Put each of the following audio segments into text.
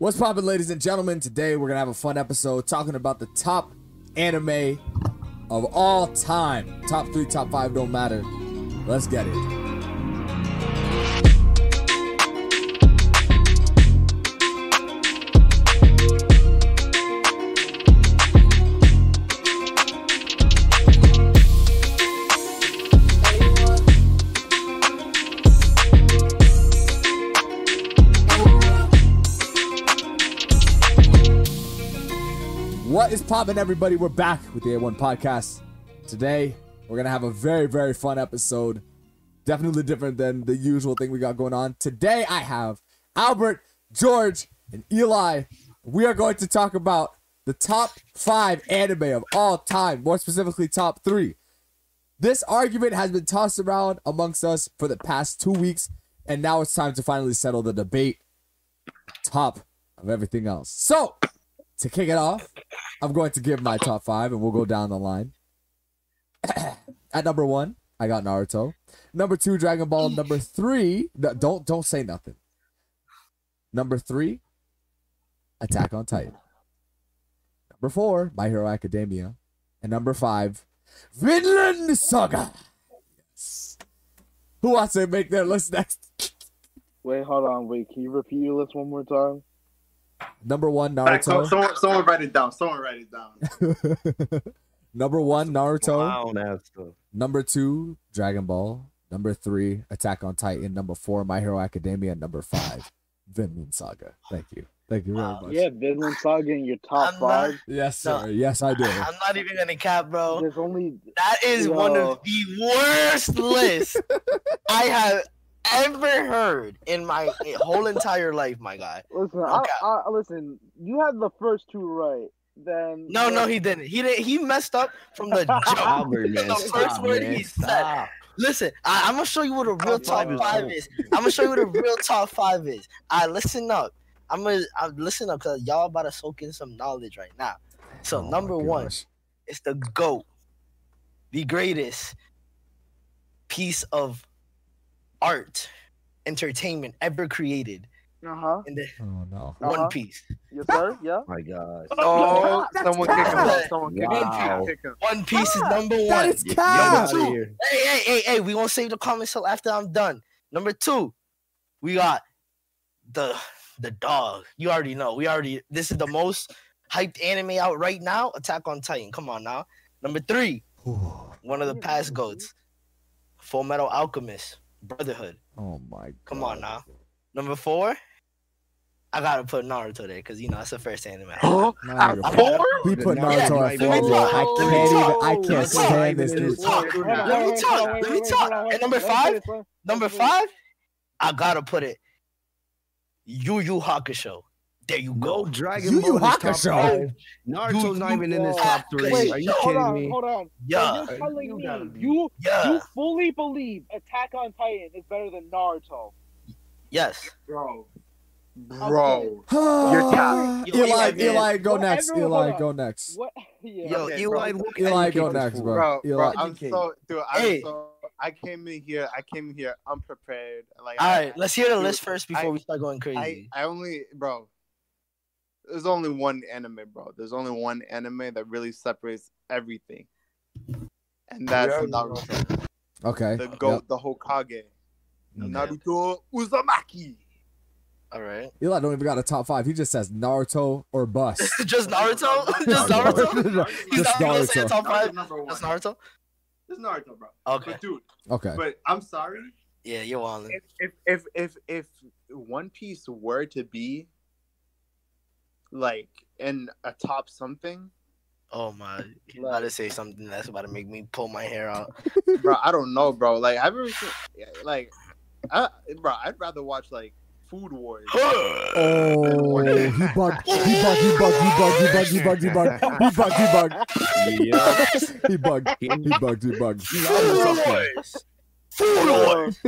What's poppin', ladies and gentlemen? Today we're gonna have a fun episode talking about the top anime of all time. Top three, top five, don't matter. Let's get it. Poppin', everybody? We're back with the A1 podcast. Today, we're gonna have a very, very fun episode. Definitely different than the usual thing we got going on. Today, I have Albert, George, and Eli. We are going to talk about the top five anime of all time, more specifically, top three. This argument has been tossed around amongst us for the past two weeks, and now it's time to finally settle the debate. Top of everything else. So, to kick it off, I'm going to give my top five, and we'll go down the line. At number one, I got Naruto. Number two, Dragon Ball. Number three, no, don't don't say nothing. Number three, Attack on Titan. Number four, My Hero Academia, and number five, Vinland Saga. Yes. Who wants to make their list next? Wait, hold on. Wait, can you repeat your list one more time? Number one, Alright, so, Naruto. someone, someone write it down. Someone write it down. number one, Naruto. Clown ass stuff. Number two, Dragon Ball. Number three, Attack on Titan. Number four, My Hero Academia. Number five, Vinland Saga. Thank you. Thank you very Wow. much. Yeah, Vinland Saga in your top I'm not- five. Yes, sir. No. Yes, I do. I'm not even gonna cap, bro. There's only That is one of the worst lists I have ever heard in my whole entire life, my guy. listen. Okay. I, I, listen, you had the first two right. Then No, no, he didn't. He didn't. He messed up from the jump. Albert, man. the first stop, word man. he said. Listen, I, I'm gonna show you what a real Top top five is five dope. is. I'm gonna show you what a real top five is. I listen up. I'm gonna I'm listen up because y'all about to soak in some knowledge right now. So Oh number one gosh. is the GOAT, the greatest piece of art, entertainment ever created Uh huh. in the Oh no. Uh-huh. One Piece. Yes, sir. Yeah. My God. Oh, someone kick him. Someone kick Wow. him. Kick him. One Piece is number one. is Get cap. Two. Hey, hey, hey, hey, we gonna save the comments till after I'm done. Number two, we got the the dog. You already know. We already this is the most hyped anime out right now. Attack on Titan. Come on now. Number three, one of the past goats. Full Metal Alchemist. Brotherhood. Oh my. Come on now. Number four, I gotta put Naruto there because you know that's the first anime. Huh? Now Four? He put Yeah, Naruto let at me four, bro. talk. I Let me can't even. I Let me can't talk. stand this Let me dude. talk. Hold on, Let me talk. Let me talk. hold on, wait, And number five? Number let me finish. five, I gotta put it. Yu Yu Hakusho. There you No go. Dragon Yu Yu Ball is top Hakusho. five. Naruto's not even in this top three. Wait, Are you hold kidding on, me? hold on. So Yeah, you're telling You me gotta be- you yeah, you fully believe Attack on Titan is better than Naruto? yes. Bro. Bro. Your top. Yo, Eli, Eli, man. Eli, go Well, next. everyone- Eli, hold go next. What? Yeah. Yo, Okay, Eli, bro. look, Eli, go next, bro. Bro, bro, Eli. I'm so dude. I'm Hey. so. I came in here. I came here unprepared. Like, All I, right, let's hear the dude, list first before I- we start going I, crazy. I only, bro. There's only one anime, bro. There's only one anime that really separates everything, and that's Yeah. Naruto, Okay. the goat, the Hokage, Naruto Uzumaki. All right. Eli don't even got a top five. He just says Naruto or bust. Just Naruto? Just Naruto? He's Just not gonna say Naruto. top five. Naruto's number one. Just Naruto? It's Naruto, bro. Okay. But dude, Okay. but I'm sorry. Yeah, you're on. if if if if if One Piece were to be like in a top something, Oh my! He's about to say something that's about to make me pull my hair out. bro, I don't know, bro. Like I've ever seen, like, I, bro, I'd rather watch like Food Wars. Oh, he bugged. He bugged. He bugged. He bugged. He bugged. He bugged. He bugged. He bugged. Yeah. He bugged. He bugged. He bugged. He bugged. Food Wars. Food Wars.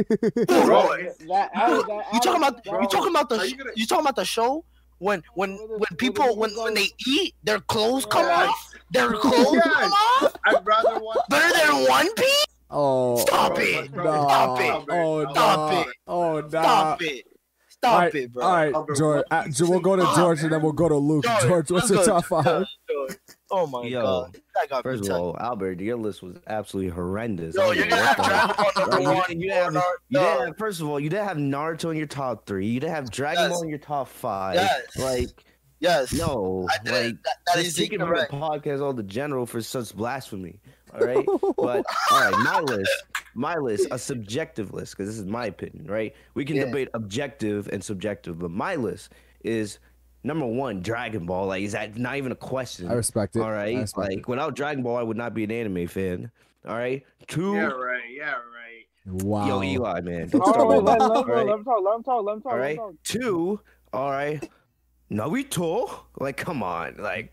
Food You talking about bro, you talking about the Are sh- you gonna- you talking about the show when when when people when when they eat their clothes come Yes. off their clothes Yes. come off I'd rather watch. better than One Piece. Oh. Stop Bro, it! bro, oh, No. Stop it! Oh Stop no. it! Oh no. Stop it! Stop All right, it, bro. all right, Albert, George. what Uh, George, we'll go to say? George and then we'll go to Luke. George, George, what's let's your top to five? George. Oh my Yo, god. Got First of all, Albert, your list was absolutely horrendous. Yo, you're don't have Dragon Ball number one. you didn't have, Naruto. you didn't have, first of all, you didn't have Naruto in your top three. You didn't have Dragon Yes. Ball in your top five. Yes. Like, Yes. no, I did like it. That, that just taking from the podcast all the general for such blasphemy. All right, but all right, my list, my list, a subjective list because this is my opinion, right? We can Yeah. debate objective and subjective, but my list is number one, Dragon Ball. Like, is that not even a question? I respect it. All right. I right, respect like it. without Dragon Ball, I would not be an anime fan. All right, two, Yeah, right. Yeah, right. Wow. yo, Eli, man, don't start right, with let, that. let, All him right, talk, let him talk. Let him talk. Let him talk. all Let talk. two, all right, Naruto. Like, come on, like.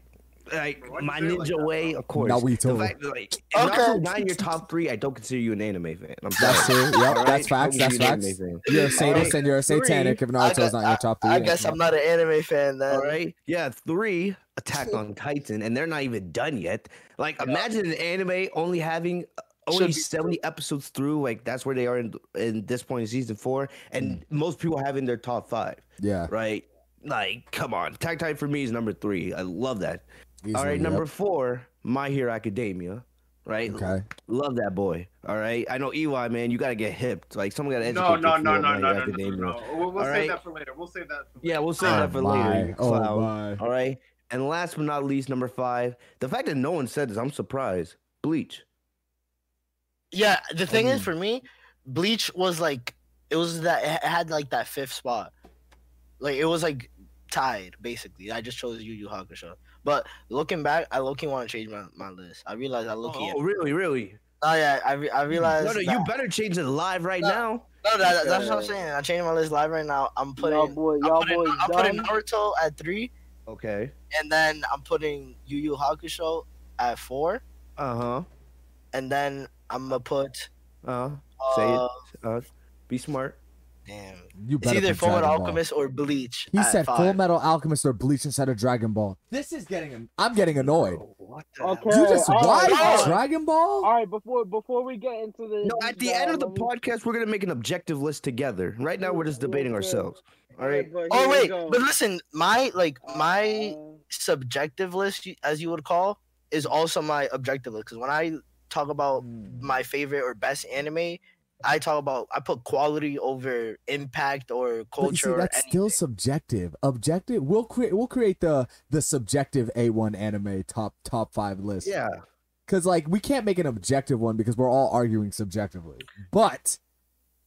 Like my say it like ninja way, of course. Naruto. The fact that, like, if Okay. Naruto's not in your top three, I don't consider you an anime fan. I'm That's sorry. true. Yep, All that's facts. That's you facts. anime fan. You're a sadist Alright, and you're a satanic three. if Naruto's guess, not your top three. I, I guess I'm not an anime fan then. All right. Yeah. Three, Attack on Titan, and they're not even done yet. Like, Yeah. imagine an anime only having uh, only be 70 episodes through. Like, that's where they are in, in this point in season four. And most people have in their top five, Yeah. right? Like, come on. Attack Titan for me is number three. I love that. All easily, right. yep. Number four, My Hero Academia. Right. Okay. Love that boy. All right. I know EY man. You gotta get hipped. Like someone gotta educate No, you no, for no, no, no, no, no, no. We'll, we'll save right. that for later. We'll save that. For Yeah, we'll save Oh that for later. my. you Oh clown. my. All right. And last but not least, number five. The fact that no one said this, I'm surprised. Bleach. Yeah, the thing mean- is for me, Bleach was like it was that it had like that fifth spot. Like it was like tied basically. I just chose Yu Yu Hakusho. But looking back, I looking want to change my, my list. I realized I look Oh, at really, really? Oh yeah, I, re- I realized No, no, you better change it live right No. now. No, that, that's what I'm saying. I changed my list live right now. I'm putting Y'all boy, I'm y'all putting, boys I'm putting. Naruto at three, Okay. and then I'm putting Yu Yu Hakusho at four, Uh huh. and then I'm gonna put Uh huh. Say uh, it. Uh, be smart. Damn, You it's either Full Metal Ball. Alchemist or Bleach. He said five. Full Metal Alchemist or Bleach instead of Dragon Ball. This is getting. I'm getting annoyed. What the Okay. You just all why right. Dragon Ball? All right, before before we get into the No, at the end of the me- podcast, we're gonna make an objective list together. Right now, we're just debating ourselves. All right. but here Oh wait, but listen, my like my Uh, subjective list, as you would call, is also my objective list. Because when I talk about Hmm. my favorite or best anime, I talk about I put quality over impact or culture. see, that's still subjective. Objective. We'll create. We'll create the the subjective A1 anime top top five list. Yeah. Because like we can't make an objective one because we're all arguing subjectively. But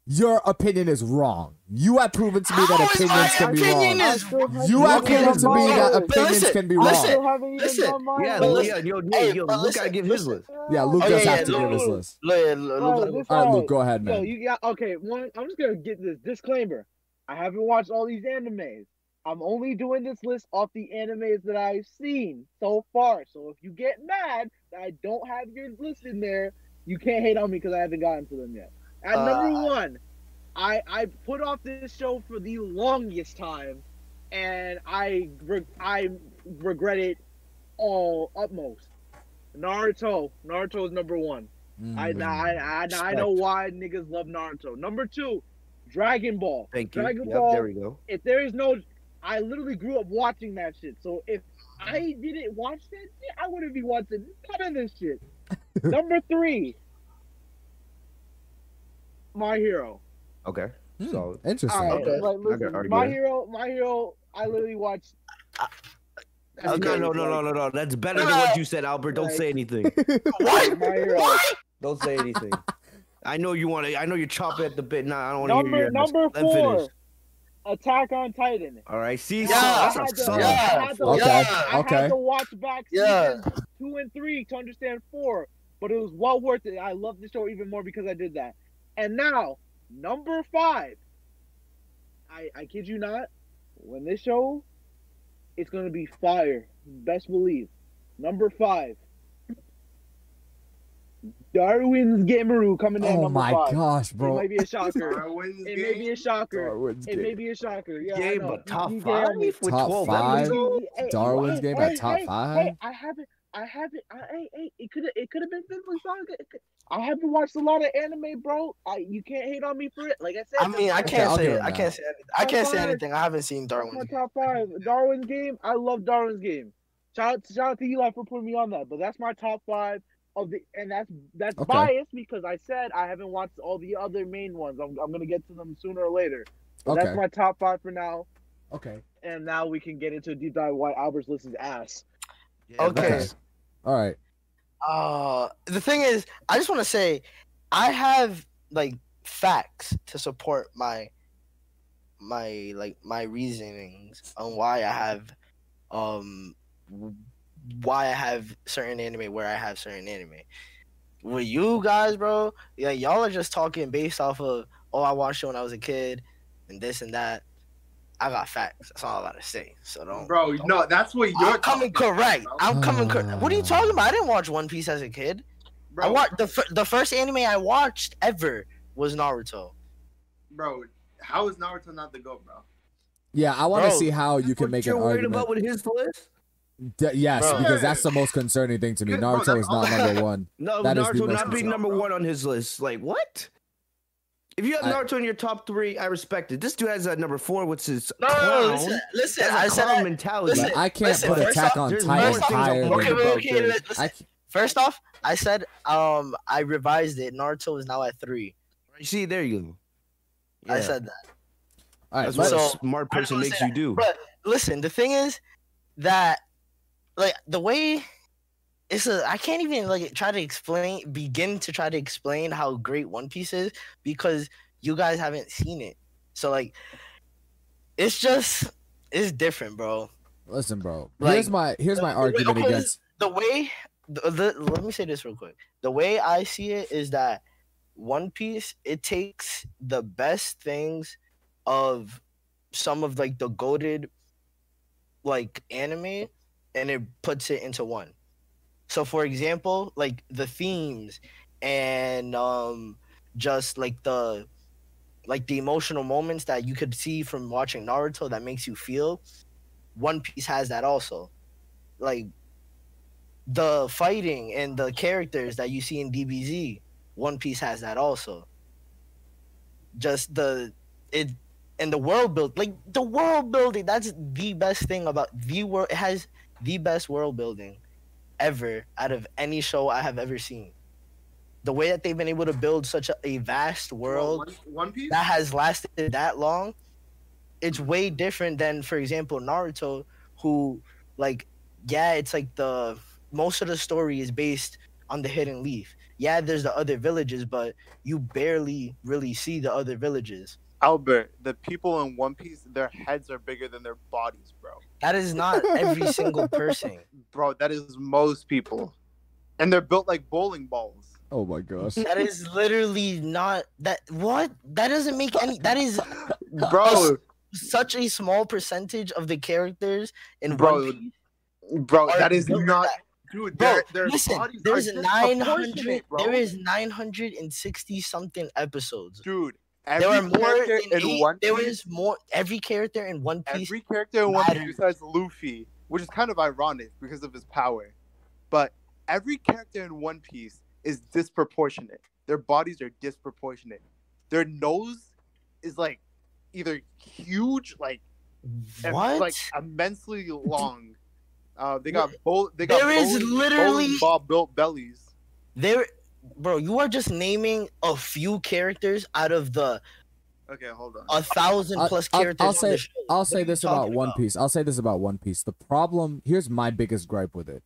your opinion is wrong. You have proven to me that opinions can be opinion wrong. Is- You have proven to me that opinions listen, can be I wrong. listen. still haven't even listen. done mine. Yeah, But Leah, yo, yo, hey, yo, Luke gotta give his list. Yeah, Luke Oh, does yeah, have yeah, to give his list. Look, look, Bro, look, this look. All right, Alright, Luke, go ahead, Yo, man. you got okay. One, I'm just gonna get this disclaimer. I haven't watched all these animes. I'm only doing this list off the animes that I've seen so far. So if you get mad that I don't have your list in there, you can't hate on me because I haven't gotten to them yet. At Uh, number one, I I put off this show for the longest time, and I re- I regret it all utmost. Naruto. Naruto is number one. I, Mm. I, I, I know why niggas love Naruto. Number two, Dragon Ball. Thank you. Dragon Yep, Ball. there we go. If there is no, I literally grew up watching that shit. So if I didn't watch that shit, I wouldn't be watching none of this shit. Number three, My Hero. Okay. Hmm, So Interesting. All right, Okay. like, listen, argue My. Hero, My Hero. I literally watched. no, no, no, no, no, no. That's better than what you said, Albert. Don't say anything. What? My Hero. Don't say anything. I know you want to. I know you're chopping at the bit. Nah, I don't want to hear Number your number Let him four, finish. Attack on Titan. All right. See, Yeah, so I that's had a to- yeah. I had to- Okay, Yeah. I okay. had to watch back Yeah. seasons two and three to understand four, but it was well worth it. I love the show even more because I did that. And now, number five. I I kid you not, when this show, it's gonna be fire. Best believe. Number five. Darwin's Gameru coming in Oh my five. gosh, bro! It bro. might be a shocker. Darwin's it may be a shocker. Darwin's It may be a shocker. Yeah, Game, but top You five damn me. with Top five? Darwin's hey, game hey, at top hey, five? I haven't, I haven't. I, hey, hey, it could. It could have been Vinland Saga. I haven't watched a lot of anime, bro. I you can't hate on me for it. Like I said, I mean, I can't I'll say give it. I that. can't say anything. I can't say anything. I haven't seen That's Darwin's. my Game. top five. Darwin's game. I love Darwin's game. Shout out, shout out to Eli for putting me on that. But that's my top five of the, and that's that's Okay. biased because I said I haven't watched all the other main ones. I'm, I'm gonna get to them sooner or later. But Okay. That's my top five for now. Okay. And now we can get into a deep dive why Albert's list is ass. Yeah, Okay. All right. Uh, the thing is, I just want to say, I have like facts to support my my like my reasonings on why I have um why I have certain anime where I have certain anime. With you guys, bro, yeah, y'all are just talking based off of oh I watched it when I was a kid and this and that. I got facts. That's all I gotta say. So don't Bro, don't- no, that's what you're I'm coming talking about, correct. I'm coming correct. What are you ah. talking about? I didn't watch One Piece as a kid. Bro, I watched the fir- the first anime I watched ever was Naruto. bro, how is Naruto not the goat, bro? Yeah, I want to see how you can make you're an worried argument. about with his list? D- yes, Bro. because that's the most concerning thing to me. Yeah, bro, Naruto is not number one. No, That is the Naruto most not being concern, number one on his list. Like what? If you have I- Naruto in your top three, I respect it. This dude has at number four, which is No, no, no, listen, listen. That's a I said clown mentality. listen, I can't listen, put Attack off- on there's Titan more things I'm higher. worried Okay, than- wait, about okay, this. listen. I c- First off, I said um I revised it. Naruto is now at three. You see, there you go. I said that. all right, That's what So, a smart person makes you do. But listen, the thing is that like the way it's a I can't even like try to explain begin to try to explain how great One Piece is because you guys haven't seen it. So like it's just it's different, bro. listen, bro. Like, here's my here's my the argument okay, against. the way the, the, let me say this real quick the way i see it is that one piece it takes the best things of some of like the goaded like anime and it puts it into one so for example like the themes and um just like the like the emotional moments that you could see from watching naruto that makes you feel one piece has that also like the fighting and the characters that you see in DBZ, One Piece has that also. Just the it and the world build like the world building that's the best thing about the world it has the best world building ever out of any show I have ever seen. The way that they've been able to build such a, a vast Bro, world One, One Piece? that has lasted that long, it's way different than, for example, Naruto, who, like, yeah, it's like the most of the story is based on the Hidden Leaf. Yeah, there's the other villages, but you barely really see the other villages. Albert, the people in One Piece, their heads are bigger than their bodies, bro. That is not every single person. Bro, that is most people. And they're built like bowling balls. Oh my gosh. That is literally not that. What? That doesn't make any. That is Bro, such a small percentage of the characters in Bro, One Piece. bro, that is not that. dude, Bro, their, their listen, there's are nine disproportionate, hundred. bro. There is nine hundred and sixty something episodes. dude. Every There are more character in, eight- One There Piece, is more. Every character in One Piece. every character in One Piece besides Luffy, which is kind of ironic because of his power. But every character in One Piece is disproportionate. Their bodies are disproportionate. Their nose is like either huge, like what? like immensely long. Uh, they got both. They got There is bowling- literally- ball built bellies. there, bro. You are just naming a few characters out of the Okay, hold on. a thousand I'll- plus I'll- characters. I'll on say- show. I'll say this about talking One Piece. I'll say this about One Piece. The problem here's my biggest gripe with it.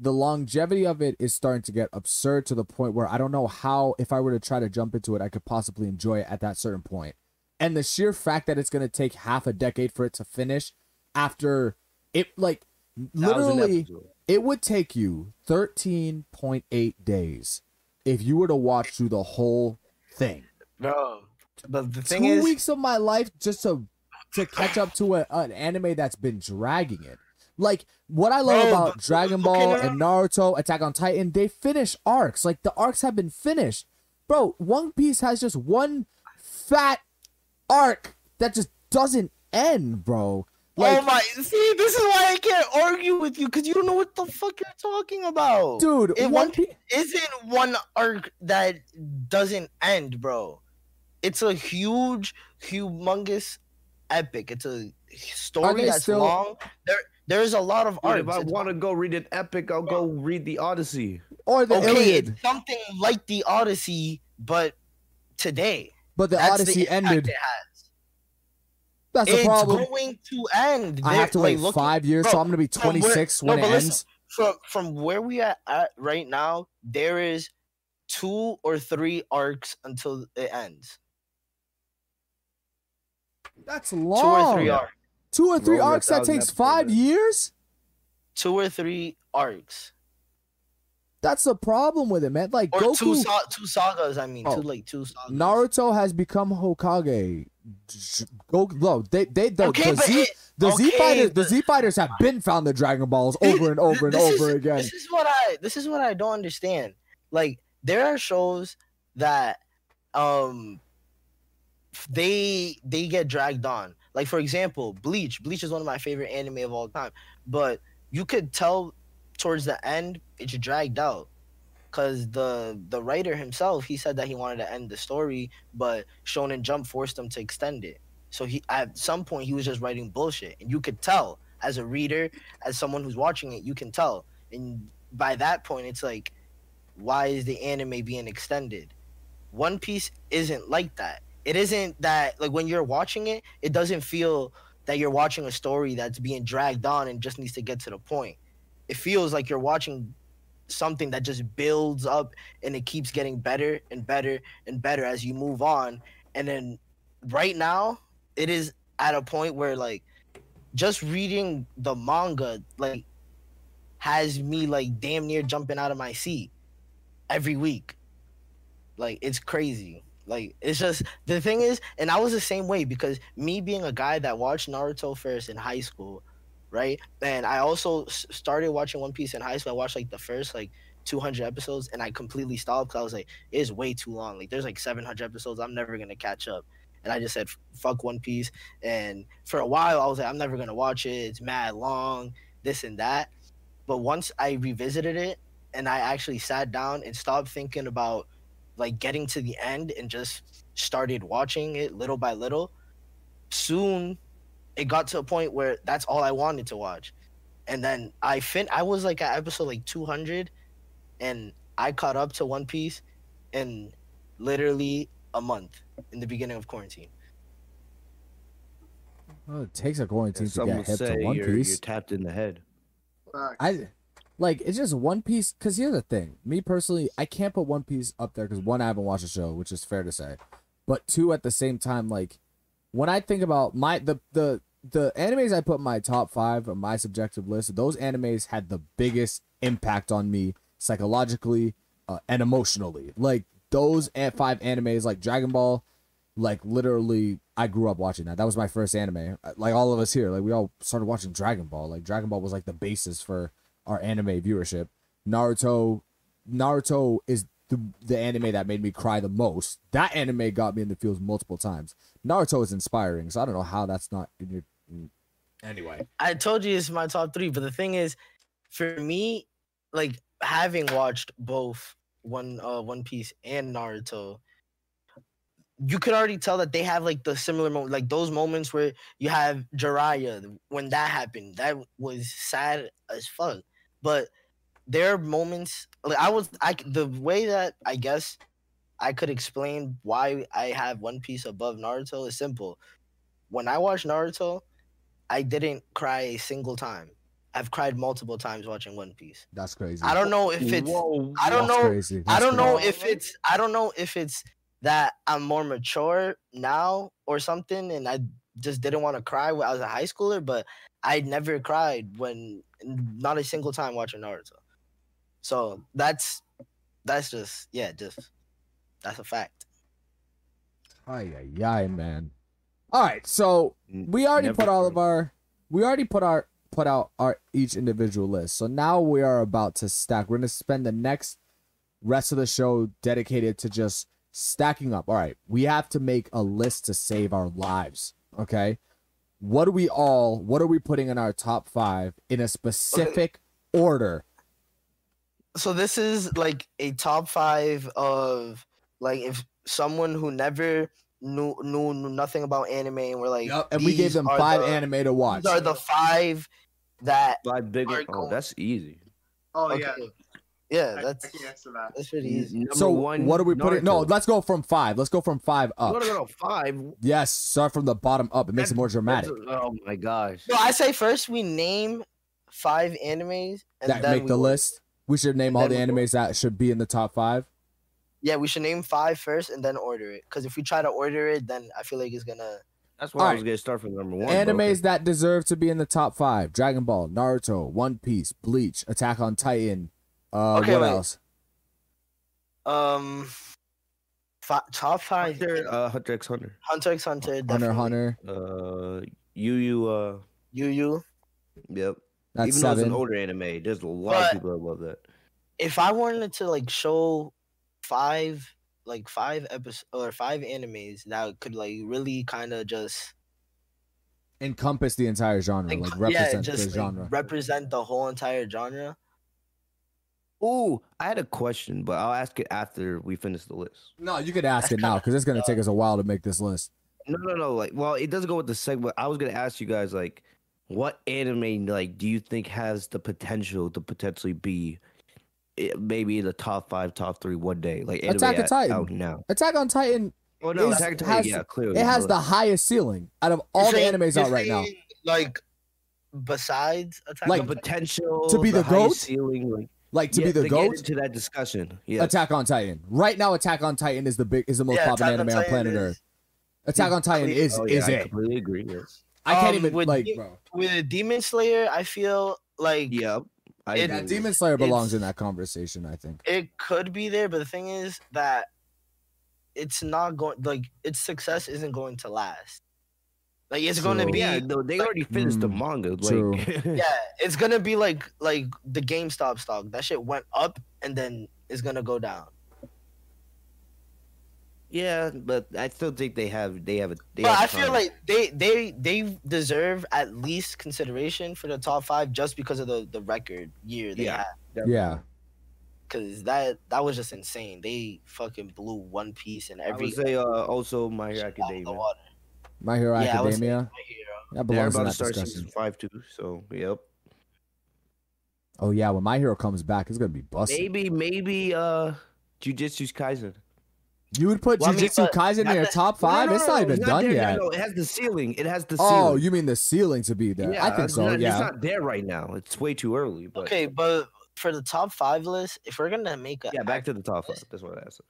The longevity of it is starting to get absurd to the point where I don't know how, if I were to try to jump into it, I could possibly enjoy it at that certain point. And the sheer fact that it's going to take half a decade for it to finish after it, like, literally, it would take you 13.8 days if you were to watch through the whole thing bro. But the thing two is, weeks of my life just to to catch up to a, an anime that's been dragging it. Like what I love Bro, about Dragon Ball no, no, and Naruto, Attack on Titan, they finish arcs. Like the arcs have been finished. Bro, One Piece has just one fat arc that just doesn't end, bro. Like, oh my! See, this is why I can't argue with you because you don't know what the fuck you're talking about. dude, It One one- Piece. isn't one arc that doesn't end, bro. It's a huge, humongous epic. It's a story that's still- long. There, there's a lot of art. if I want to go read an epic, I'll go read the Odyssey. Or the okay, Iliad. it's something like the Odyssey, but today. But the That's Odyssey the impact ended. It has. That's the it's problem. going to end. I They're, have to like, wait looking- five years, bro, so I'm gonna be from where- 26 no, when but it listen, ends. from from where we are at right now, there is two or three arcs until it ends. That's long. Two long. or three arcs. Two or three Over a arcs that takes five years. Two or three arcs. That's the problem with it, man. Like Or two Goku, sa- two sagas, I mean. Oh. Two like two sagas. Naruto has become Hokage. Go, no, they, they, the, Okay, the Z, it- the Z fighters, the Z fighters have been found the Dragon Balls over and over and This is- over again. This is what I this is what I don't understand. Like there are shows that um they they get dragged on. Like for example, Bleach. Bleach is one of my favorite anime of all time. But you could tell towards the end it's dragged out. Cause the the writer himself, he said that he wanted to end the story, but Shonen Jump forced him to extend it. So he at some point he was just writing bullshit, and you could tell as a reader, as someone who's watching it, you can tell. And by that point, it's like, why is the anime being extended? One Piece isn't like that. It isn't that like when you're watching it, it doesn't feel that you're watching a story that's being dragged on and just needs to get to the point. It feels like you're watching something that just builds up and it keeps getting better and better and better as you move on. And then right now, it is at a point where like just reading the manga like has me like damn near jumping out of my seat every week. Like it's crazy. Like it's just the thing is, and I was the same way because me being a guy that watched Naruto first in high school, right? And I also started watching One Piece in high school. I watched like the first like 200 episodes, and I completely stopped because I was like, it is way too long. Like there's like 700 episodes. I'm never gonna catch up. And I just said, fuck One Piece. And for a while, I was like, I'm never gonna watch it. It's mad long, this and that. But once I revisited it and I actually sat down and stopped thinking about like getting to the end and just started watching it little by little, soon it got to a point where that's all I wanted to watch. And then I fin I was like at episode like 200 and I caught up to One Piece in literally a month in the beginning of quarantine. Oh, it takes a quarantine to get would hip say to One you're, you're tapped in the head. I like it's just One Piece. Cause here's the thing, me personally, I can't put One Piece up there because one, I haven't watched the show, which is fair to say, but two, at the same time, like when I think about my the the the animes I put my top five on my subjective list, those animes had the biggest impact on me psychologically uh, and emotionally. Like those five animes, like Dragon Ball, like literally, I grew up watching that. That was my first anime. Uh, Like all of us here, like we all started watching Dragon Ball. Like Dragon Ball was like the basis for our anime viewership. Naruto, Naruto is the the anime that made me cry the most. That anime got me in the feels multiple times. Naruto is inspiring, so I don't know how that's not in your. Anyway, I told you it's my top three, but the thing is, for me, like having watched both one uh One Piece and Naruto, you could already tell that they have like the similar moment, like those moments where you have Jiraiya when that happened. That was sad as fuck. But there are moments like I was I the way that I guess I could explain why I have One Piece above Naruto is simple. When I watch Naruto, I didn't cry a single time. I've cried multiple times watching One Piece. that's crazy. I don't know if it's Whoa, I don't That's know Crazy. I don't know if it's I don't know if it's that I'm more mature now or something and I just didn't want to cry when I was a high schooler, but I never cried when not a single time watching Naruto. So that's that's just yeah, just that's a fact. Ay, ay, ay, man. All right, so we already never put all cried. of our, we already put our put out our each individual list. So now we are about to stack. We're gonna spend the next rest of the show dedicated to just stacking up. All right, we have to make a list to save our lives. Okay, what do we all what are we putting in our top five in a specific order? So this is like a top five of like if someone who never knew knew, knew nothing about anime and we're like, and we gave them five the- anime to watch. These are the five that. Five big. Are Oh, going- that's easy. Oh okay. yeah, I, that's I can answer that. that's pretty easy. Number so one. what are we putting? No, let's go from five. Let's go from five up. No, no, no, five. Yes, start from the bottom up. It makes it more dramatic. That's- Oh my gosh. No, I say first we name five animes and That then make we the work. list. We should name all the then we animes that should be in the top five. Yeah, we should name five first and then order it. Because if we try to order it, then I feel like it's gonna. That's why I was Alright. gonna start from number one. bro. Animes that deserve to be in the top five: Dragon Ball, Naruto, One Piece, Bleach, Attack on Titan. Uh, Okay, what wait. else? Um, fi- top five. Hunter, uh, Hunter x Hunter. Hunter x Hunter. Hunter, definitely. Hunter. Uh, Yu Yu. Uh, Yu Yu. That's yep. Even though it's an older anime, there's a lot But- of people that love that. If I wanted to like show five, like five episodes or five animes that could like really kind of just Encompass the entire genre, like, like yeah, just the like, genre. represent the whole entire genre. Ooh, I had a question, but I'll ask it after we finish the list. no, you could ask it now because it's gonna uh, take us a while to make this list. No, no, no. Like, well, it doesn't go with the segment. I was gonna ask you guys, like, what anime, like, do you think has the potential to potentially be maybe in the top five, top three one day? Like, Attack on Titan. out now. Attack on Titan, Oh no, Is- Attack on has- Titan, yeah, clearly. it has but- the highest ceiling out of all You're the saying- animes out right now. Like, besides Attack Like, on the Titan? potential to be the highest GOAT? ceiling, like Like to yeah, be the to goat. Get into that discussion, yeah. Attack on Titan. Right now, Attack on Titan is the big is the most Yeah, popular Attack on anime on planet is- Earth. Attack on Titan clear- is Oh, yeah, is I it? completely agree. Yes. I can't Um, even with like, Dem- bro. with Demon Slayer, I feel like Yep. I It- agree Yeah, with Demon. Slayer belongs in that conversation. I think. it could be there, but the thing is that it's not going like its success isn't going to last. Like it's going to be Yeah, no, they already finished the Mm, manga. true. Like, yeah, it's gonna be like like the GameStop stock. That shit went up and then it's gonna go down. Yeah, but I still think they have they have a. They But have I feel time. like they they they deserve at least consideration for the top five just because of the the record year they Yeah. had. Yeah, Cause that that was just insane. They fucking blew One Piece and every. I every would say uh, also My Hero shit out of the Academia. My Hero Yeah, I would say Academia. My Hero. That They're belongs in about to start discussion. season five too. So yep. Oh yeah, when My Hero comes back, it's gonna be busted. Maybe maybe uh, Jujutsu Kaisen. You would put Well, I mean, Jujutsu Kaisen in your the- top No, no, five? no, it's not even done there, yet. No, no, it has the ceiling. It has the oh, ceiling. Oh, you mean the ceiling to be there? Yeah, I think so. not- yeah. It's not there right now. It's way too early. But Okay, but for the top five list, if we're gonna make a yeah, back to the top five. That's what I asked.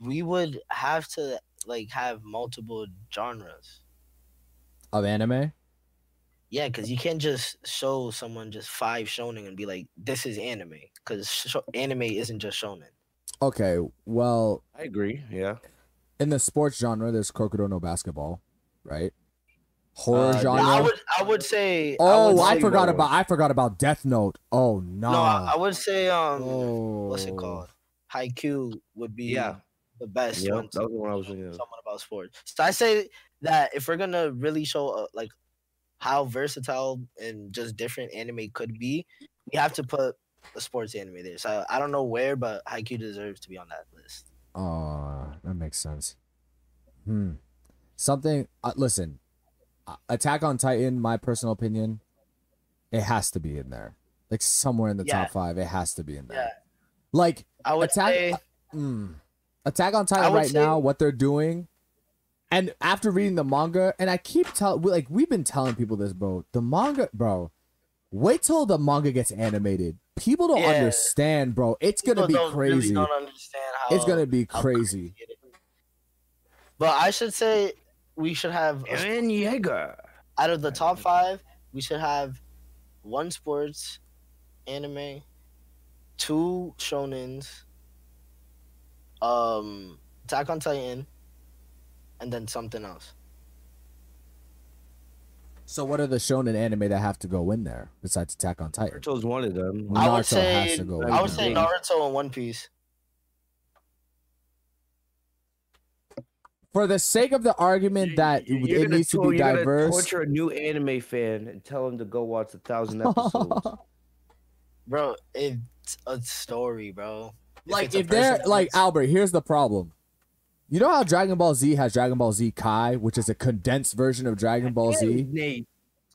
we would have to like have multiple genres. of anime. Yeah, because you can't just show someone just five shonen and be like, "This is anime," because sh- anime isn't just shonen. Okay, well, I agree. Yeah. in the sports genre, there's Kuroko no basketball, right? Horror Uh, genre. No, I would, I would say. oh, would I, say- forgot Lord. about I forgot about Death Note. Oh no. No, I, I would say um, oh. what's it called? Haikyuu would be Yeah. the best Yep, one. that was the one I was thinking of. Someone about sports. So I say that if we're gonna really show uh, like how versatile and just different anime could be, we have to put a sports anime there. So I don't know where, but Haikyuu deserves to be on that list. Oh, that makes sense. Hmm. Something. Uh, listen, uh, Attack on Titan. My personal opinion, it has to be in there. Like somewhere in the Yeah. top five, it has to be in there. Yeah. Like I would Attack. say Mm. Attack on Titan right say- now, what they're doing, and after reading the manga, and I keep telling, like we've been telling people this, bro. The manga, bro. Wait till the manga gets animated. People don't Yeah. understand, bro. It's gonna be don't really crazy. don't understand how It's gonna be how crazy. But I should say we should have a Eren Yeager. out of the top five, we should have one sports anime, two shonens, um, Attack on Titan, and then something else. So what are the shonen anime that have to go in there besides Attack on Titan? Naruto's one of them. Naruto I would has say to go I would there. say Naruto and One Piece. for the sake of the argument that You- it you're gonna needs to tor- be you're diverse. torture a new anime fan and tell him to go watch a thousand episodes. bro. It's a story, bro. like it's if they're like Albert, here's the problem. You know how Dragon Ball Z has Dragon Ball Z Kai, which is a condensed version of Dragon Ball Z. Nate,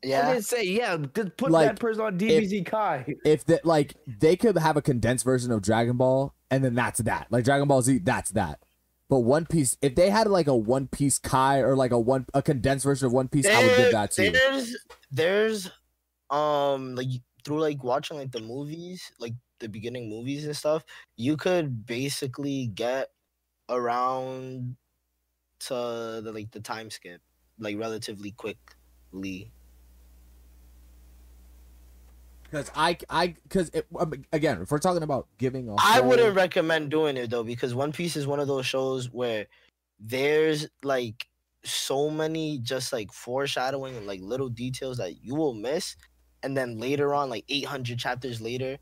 I didn't say yeah. Just put Like, that person on DBZ Kai. If that like they could have a condensed version of Dragon Ball, and then that's that. Like Dragon Ball Z, that's that. But One Piece, if they had like a One Piece Kai or like a one a condensed version of One Piece, I would give that to you. There's there's um like through like watching like the movies, like the beginning movies and stuff, you could basically get around to the like the time skip like relatively quickly. Because I I because um, again, if we're talking about giving a I whole- wouldn't recommend doing it though because One Piece is one of those shows where there's like so many just like foreshadowing and like little details that you will miss, and then later on, like 800 chapters later,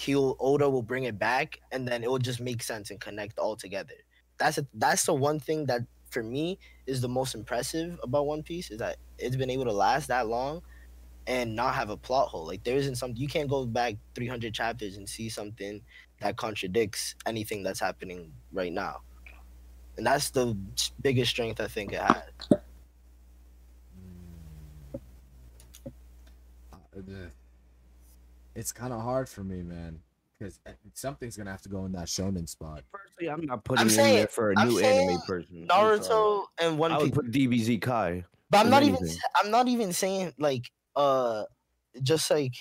he'll Oda will bring it back, and then it will just make sense and connect all together. That's a, that's the one thing that for me is the most impressive about One Piece is that it's been able to last that long and not have a plot hole. Like there isn't something you can't go back 300 chapters and see something that contradicts anything that's happening right now. And that's the biggest strength I think it had. It's kind of hard for me, man, because something's gonna have to go in that shonen spot. Personally, I'm not putting I'm it in there for a I'm new anime person. I'm. Naruto and One I would put DBZ Kai. But I'm if not even. I'm not even saying like uh just like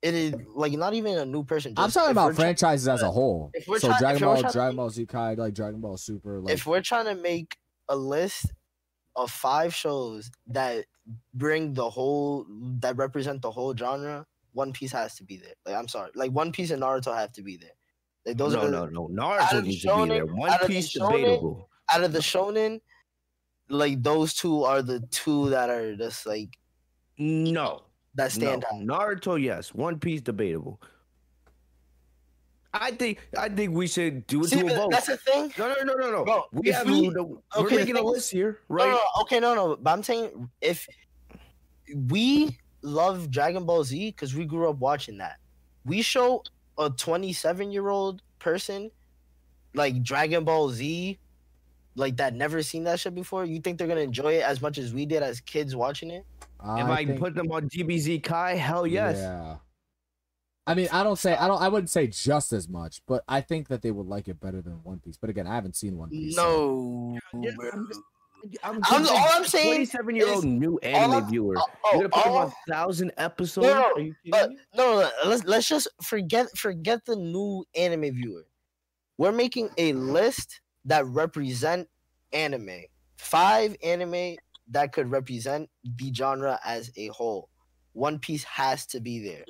it is like not even a new person. I'm talking about we're franchises as a whole. So try- Dragon Ball, Dragon make- Ball Z Kai, like Dragon Ball Super, like if we're trying to make a list of five shows that bring the whole that represent the whole genre, One Piece has to be there. Like I'm sorry, like One Piece and Naruto have to be there. Like those no, are the, no, no. Naruto needs to be there. One of the Piece shonen- debatable. out of the shonen. Like those two are the two that are just like No, that stand no. out. Naruto, yes. One Piece debatable. I think I think we should do it See, to a vote. that's the thing. No, no, no, no, no. Bro, we have we- we're okay, making a list here, right? no, no, okay, no, no. But I'm saying if we love Dragon Ball Z because we grew up watching that, we show a 27 year old person like Dragon Ball Z, like that never seen that shit before. You think they're gonna enjoy it as much as we did as kids watching it? if I think- put them on DBZ Kai, hell yes. Yeah. I mean, I don't say I don't. I wouldn't say just as much, but I think that they would like it better than One Piece. But again, I haven't seen One Piece. so- No. Yeah, bro. I'm I'm, all I'm saying twenty-seven year old new anime I'm- viewer. oh, You're gonna put them all on I'm- thousand episodes? no, But no, no, let's let's just forget forget the new anime viewer. We're making a list that represent anime. Five anime that could represent the genre as a whole. One Piece has to be there.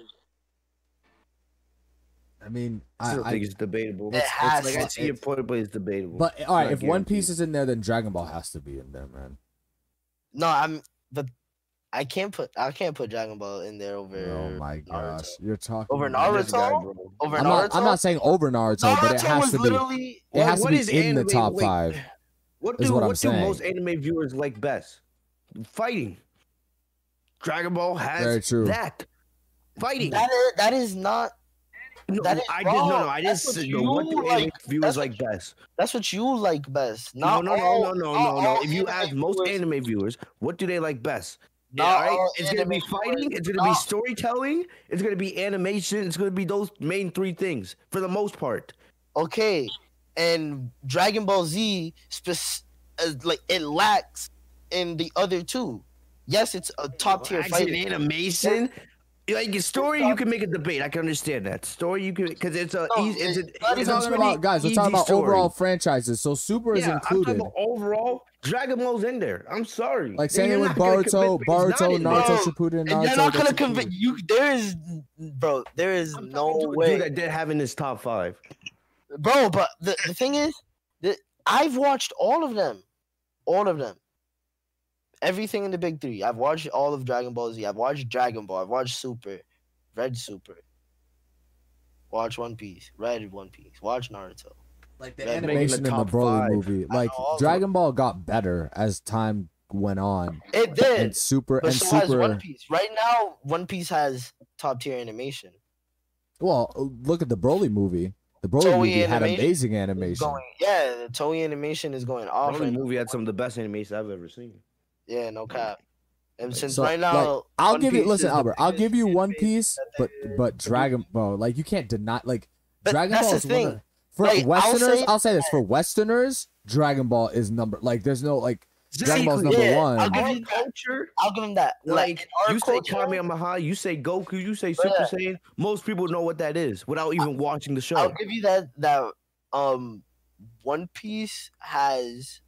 I mean, I I, still I think it's debatable. It It's, has like I see your point, but it's debatable. but all right. not If One. Piece is in there, then Dragon Ball has to be in there, man. No, I'm but I can't put I can't put Dragon Ball in there over Oh my Naruto. gosh, you're talking Over about- This guy, Naruto? Over I'm Naruto. not. I'm not saying over Naruto, but it has to be. literally It Well, has to be is in the top wait, five. What is do what I'm what do saying. most anime viewers like best? Fighting. Dragon Ball has Very true. that. Fighting. that is that is not no, I did no no. I didn't That's what no. What do anime like- viewers like best? that's what you like best. No, no, no, no, no, no, no. If you ask most anime viewers, what do they like best? Not all right, it's gonna be fighting. It's gonna be storytelling. It's gonna be animation. It's gonna be those main three things for the most part. okay, and Dragon Ball Z uh, like it lacks in the other two. Yes, it's a top tier fighting. animation. Like story, you can make a debate. I can understand that story. You can because it's a No, easy. It's, a, it's it's talking about guys. We're easy talking about story. overall franchises. So Super is Yeah, I'm included. talking about overall. Dragon Ball's in there. I'm sorry. Like And same you're with not gonna Boruto, convince me it's not Boruto, in. Naruto Bro, Shippuden, And Naruto. you're not gonna convince you. There is, bro. There is I'm no talking to a way. that they're having this top five. bro. But the, the thing is, that I've watched all of them, all of them. Everything in the big three. I've watched all of Dragon Ball Z. I've watched Dragon Ball. I've watched Super, Read Super. Watch One Piece, Read One Piece. Watch Naruto. Like the Like, making the animation in the Broly five. movie, like know, all of Dragon Ball got better as time went on, It did. and super But and so has One super. Piece. Right now, One Piece has top tier animation. Well, look at the Broly movie. The Broly Toei movie had amazing animation. Going, yeah, the Toei animation is going off. Broly right now. movie had some of the best animation I've ever seen. Yeah, no cap. And since So, right now, like, I'll One give you listen, Albert. I'll give you One Piece, but but Dragon Ball, like you can't deny like But Dragon that's Ball the is one of, for Like, I'll Westerners. say I'll say this for Westerners, Dragon Ball is number like there's no like Dragon Ball's Exactly. number Yeah, one. I'll give Our you that. culture, I'll give him that. like our you say culture- Kamehameha, you say Goku, you say Super yeah. Saiyan. Most people know what that is without even watching the show. I'll give you that. That um, One Piece has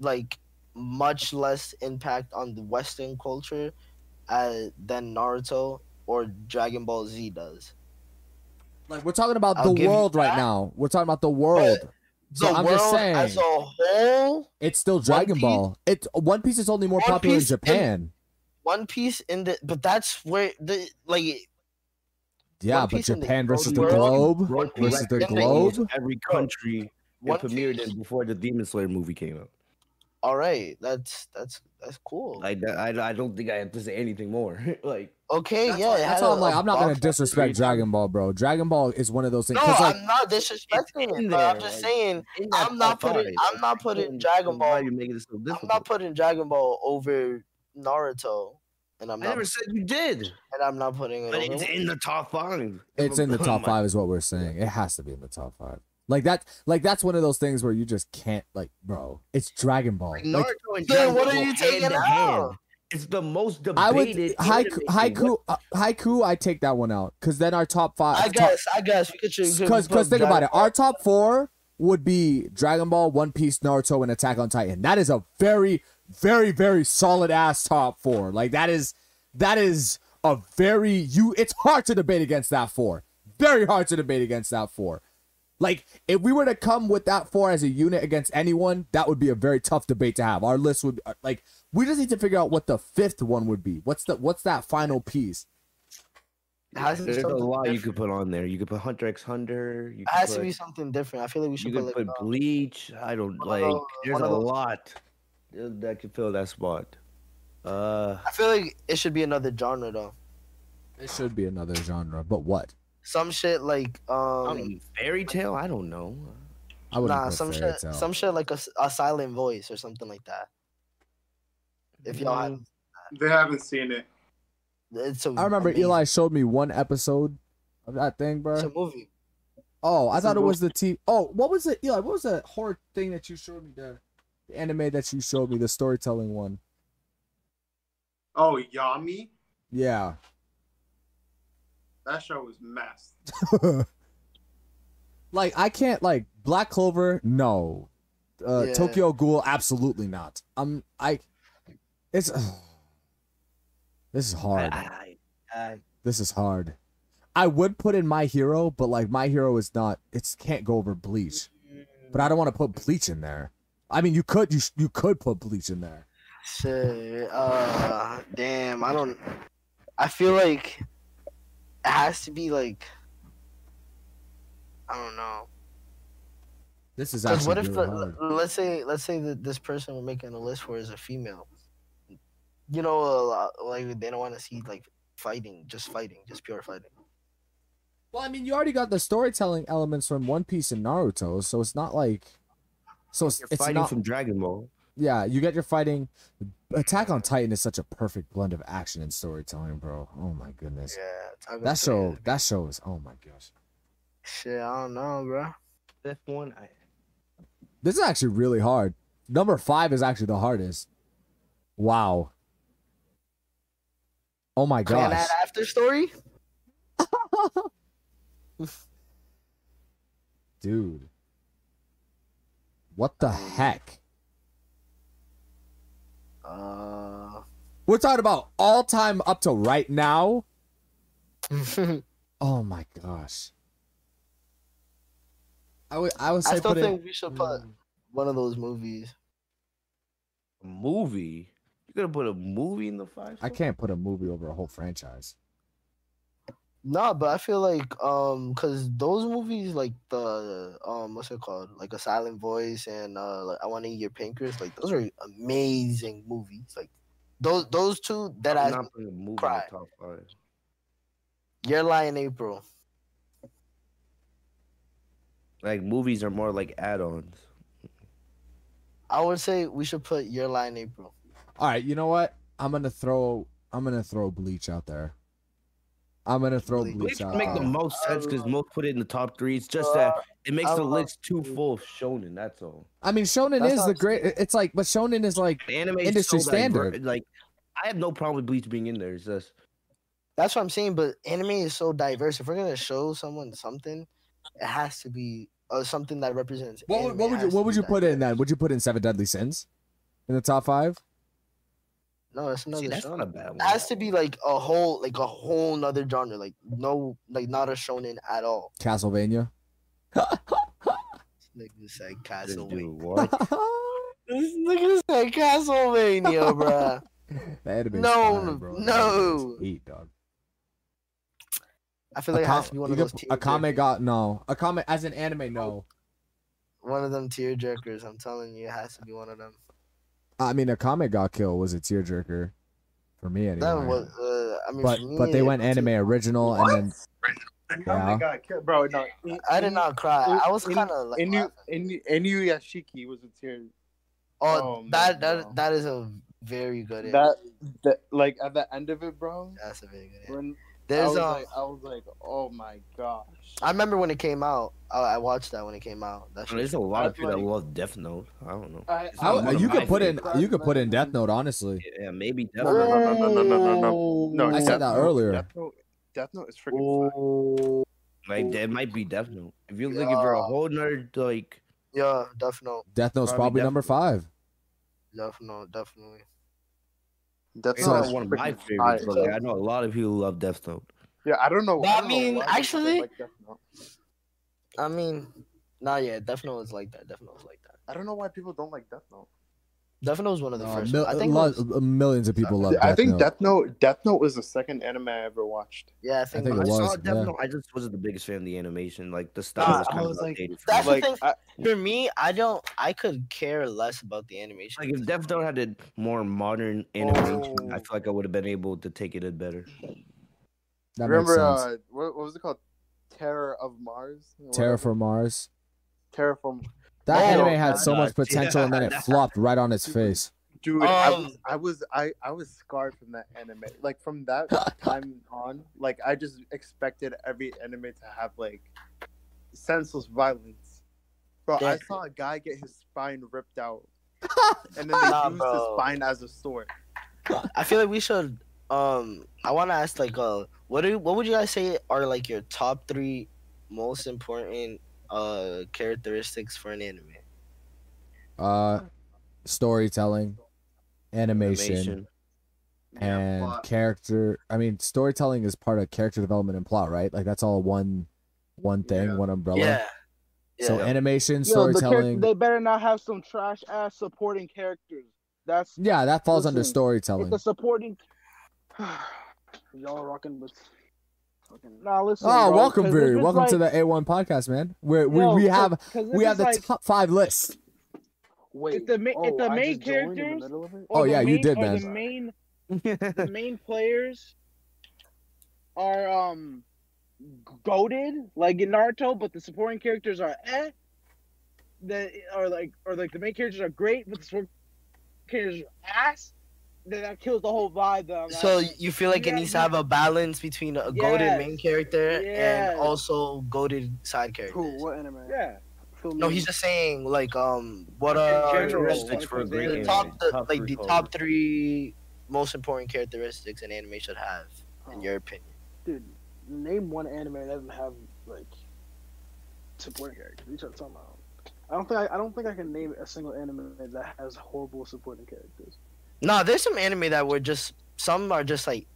like much less impact on the Western culture uh, than Naruto or Dragon Ball Z does. Like we're talking about I'll the world right now. We're talking about the world. So the I'm world just saying, as a whole, it's still Dragon Piece- Ball. It One Piece is only more One popular in Piece in- Japan. One Piece in the, but that's where the like Yeah, but Piece the Japan versus the world- globe One versus the globe. Every country One it premiered Piece- in before the Demon Slayer movie came out. All right, that's that's that's cool. Like I, I don't think I have to say anything more. like okay, That's yeah, why, it that's had why a- I'm like, a I'm not gonna disrespect office. Dragon Ball, bro. Dragon Ball is one of those things. No, 'cause, like, I'm not disrespecting in it. But I'm just like, saying I'm not putting- five, I'm not putting don't Dragon Ball- you making it so I'm not putting Dragon Ball over Naruto, and I'm I not never said you did, and I'm not putting it but it's in the top five. it's in the top five, is what we're saying. It has to be in the top five. Like that, like that's one of those things where you just can't, like, bro. It's Dragon Ball. Like, Like, Naruto and Then Dragon what are you taking out? It's the most I would debated. Haikyu, Haikyu, uh, Haikyu. I take that one out because then our top five. I guess, I guess we could. because Because because think about it. Our top four would be Dragon Ball, One Piece, Naruto, and Attack on Titan. That is a very, very, very solid ass top four. Like that is that is a very you. It's hard to debate against that four. Very hard to debate against that four. Like if we were to come with that four as a unit against anyone, that would be a very tough debate to have. Our list would uh, like we just need to figure out what the fifth one would be. What's the what's that final piece? It has to be There's a something lot you could put on there. You could put Hunter x Hunter. You It could has to be something different. I feel like we you should could put put like. uh, Bleach. I don't like. those- There's a those- lot that could fill that spot. Uh, I feel like it should be another genre though. It should be another genre, but what? Some shit like I um, mean, Fairy Tail. I don't know. I wouldn't nah, some shit, tale. some shit like a, a silent voice or something like that. If y'all have, They haven't seen it. it's a. I remember amazing- Eli showed me one episode of that thing, bro. It's a movie. Oh, I It's a thought it was the T. Oh, what was it, Eli? What was the horror thing that you showed me? The, the anime that you showed me, the storytelling one. Oh, Yami? Yeah. That show was mess. like I can't like Black Clover. No. Uh, Yeah. Tokyo Ghoul. Absolutely not. Um, I. It's. this is hard. I, I, This is hard. I would put in My Hero, but like My Hero is not. It's can't go over Bleach. But I don't want to put Bleach in there. I mean, you could. You you could put Bleach in there. Shit. Uh, damn. I don't. I feel like it has to be like. I don't know. This is actually what if really the, hard. let's say let's say that this person we're making a list for is a female. You know, a lot, like they don't want to see like fighting, just fighting, just pure fighting. Well, I mean, you already got the storytelling elements from One Piece and Naruto, so it's not like. So it's, you're it's fighting not. from Dragon Ball. yeah, you get your fighting. Attack on Titan is such a perfect blend of action and storytelling, bro. Oh my goodness. Yeah, That show. Titan. That show is. Oh my gosh. Shit, I don't know, bro. Fifth one. I, This is actually really hard. Number five is actually the hardest. Wow. Oh my gosh. that after story. Dude. What the mm. heck? Uh, We're talking about all time up to right now. Oh my gosh. I would I would say I still think it. we should put one of those movies. a movie. You're gonna put a movie in the five? I can't put a movie over a whole franchise. No, but I feel like um, cause those movies like the um, what's it called? Like a Silent Voice and uh, like I Want to Eat Your Pancreas. Like those are amazing movies. Like those those two that I I'm not putting a movie in cry. the top five. Your Lie in April. Like movies are more like add-ons. I would say we should put Your Lie in April. All right, you know what? I'm gonna throw. I'm gonna throw Bleach out there. I'm gonna throw Bleach. Bleach, out make the most sense because most put it in the top three. It's just that it makes I the list too full of shonen. That's all. I mean, Shonen That's is the great. It's like, but Shonen is like anime is Industry so diver- standard. Like I have no problem with Bleach being in there. It's just That's what I'm saying. But anime is so diverse. If we're gonna show someone something, it has to be uh, something that represents. what would, anime. what It would you what would be you put in diverse. then? Would you put in Seven Deadly Sins in the top five? No, that's another see, that's show. not a bad one. It has to be like a whole, like a whole nother genre. Like no, like not a shonen at all. Castlevania. Like this said This Castlevania. dude, what? This nigga said Castlevania, bruh. The anime's No, fire, bro. The no. anime's Heat, dog. I feel like it has to be one of those. could- Tear Akame got no. Akame as an anime, no. one of them tear jerkers. I'm telling you, it has to be one of them. I mean, Akame ga Kill was a tearjerker for me anyway. That was, uh, I mean, but for me, but they went was- anime original and then Yeah. God, bro, no. I did not cry. I was kind of like, Inu, laughing. Inu, Inuyashiki was a tear. oh, oh, that man, that bro. that is a very good. That, that, like at the end of it, bro. that's a very good. When I There's was um, like, I was like, oh my gosh. I remember when it came out. I, I watched that when it came out. That shit There's a lot of I'd people that love Death Note. I don't know. I, It's I, not one of you could put in you could put in Death Note honestly. Yeah, maybe Death No, no, Note. no, no, no, no, no, no, no. I Death said that earlier. Death Note, Death Note is freaking fire. Oh, Like that might be Death Note. If you're looking for a whole nerd, like yeah, definitely, Death Note's Probably probably Death number Note. five. definitely, definitely. Death it's Note not is one of my freaking favorites, but like, I know a lot of people love Death Note. Yeah, I don't know. But I don't know mean, why people actually- like Death Note. I mean, nah, yeah, definitely is like that. Definitely is like that. I don't know why people don't like Death Note. Definitely was one of the Uh, first. mil- I think. it lo- was- millions of people love it. I Death think Note. Death Note. Death Note was the second anime I ever watched. yeah, I think. think it it I was. was, saw Death yeah. Note. I just wasn't the biggest fan of the animation. Like the style Nah, was I kind was of like- outdated. for That's me. the like, thing. I, For me, I don't. I could care less about the animation. Like if Death Note had a more modern animation, I Oh. feel like I would have been able to take it in better. That remember makes sense. uh, what, what was it called? Terra Formars. Terror for Mars. Terraform. That Oh, anime had so God. much potential and then it flopped right on its face. Dude, I Um, was, I was, I, I was scarred from that anime. Like from that time on, like I just expected every anime to have like senseless violence. Bro, I saw a guy get his spine ripped out, and then they Nah, used bro. his spine as a sword. I feel like we should. Um, I want to ask like, uh, what do what would you guys say are like your top three most important uh characteristics for an anime? Uh, storytelling, animation, Animation. and character. I mean, storytelling is part of character development and plot, right? Like that's all one, one thing, Yeah. one umbrella. Yeah. So Yeah. animation, Yo, the character, storytelling. they better not have some trash ass supporting characters. That's yeah, that falls under storytelling. the supporting. Y'all rocking with fucking Nah, listen. Oh, bro, welcome, 'cause Viri. if it's Welcome to the A1 podcast, man. Where we, yo, we 'cause- have 'cause we have the like, top five list. wait. If the ma- if oh, the main just joined in the characters- middle of it? or Oh, the yeah, you did, or man. The main, the main players are um goaded like in Naruto, but the supporting characters are eh. The are like or like the main characters are great, but the supporting characters are ass. Then that kills the whole vibe. Though, So you feel like it needs to have a balance between a goaded main character Yes. and also goaded side characters. Who? What anime? yeah. No, he's just saying like um what are Characteristics for a great the the anime. top the, Top like three the top three most important characteristics an anime should have in Oh, your opinion. dude. Name one anime that doesn't have like supporting characters. You talking about? I don't think I, I don't think I can name a single anime that has horrible supporting characters. No, there's some anime that were just some are just like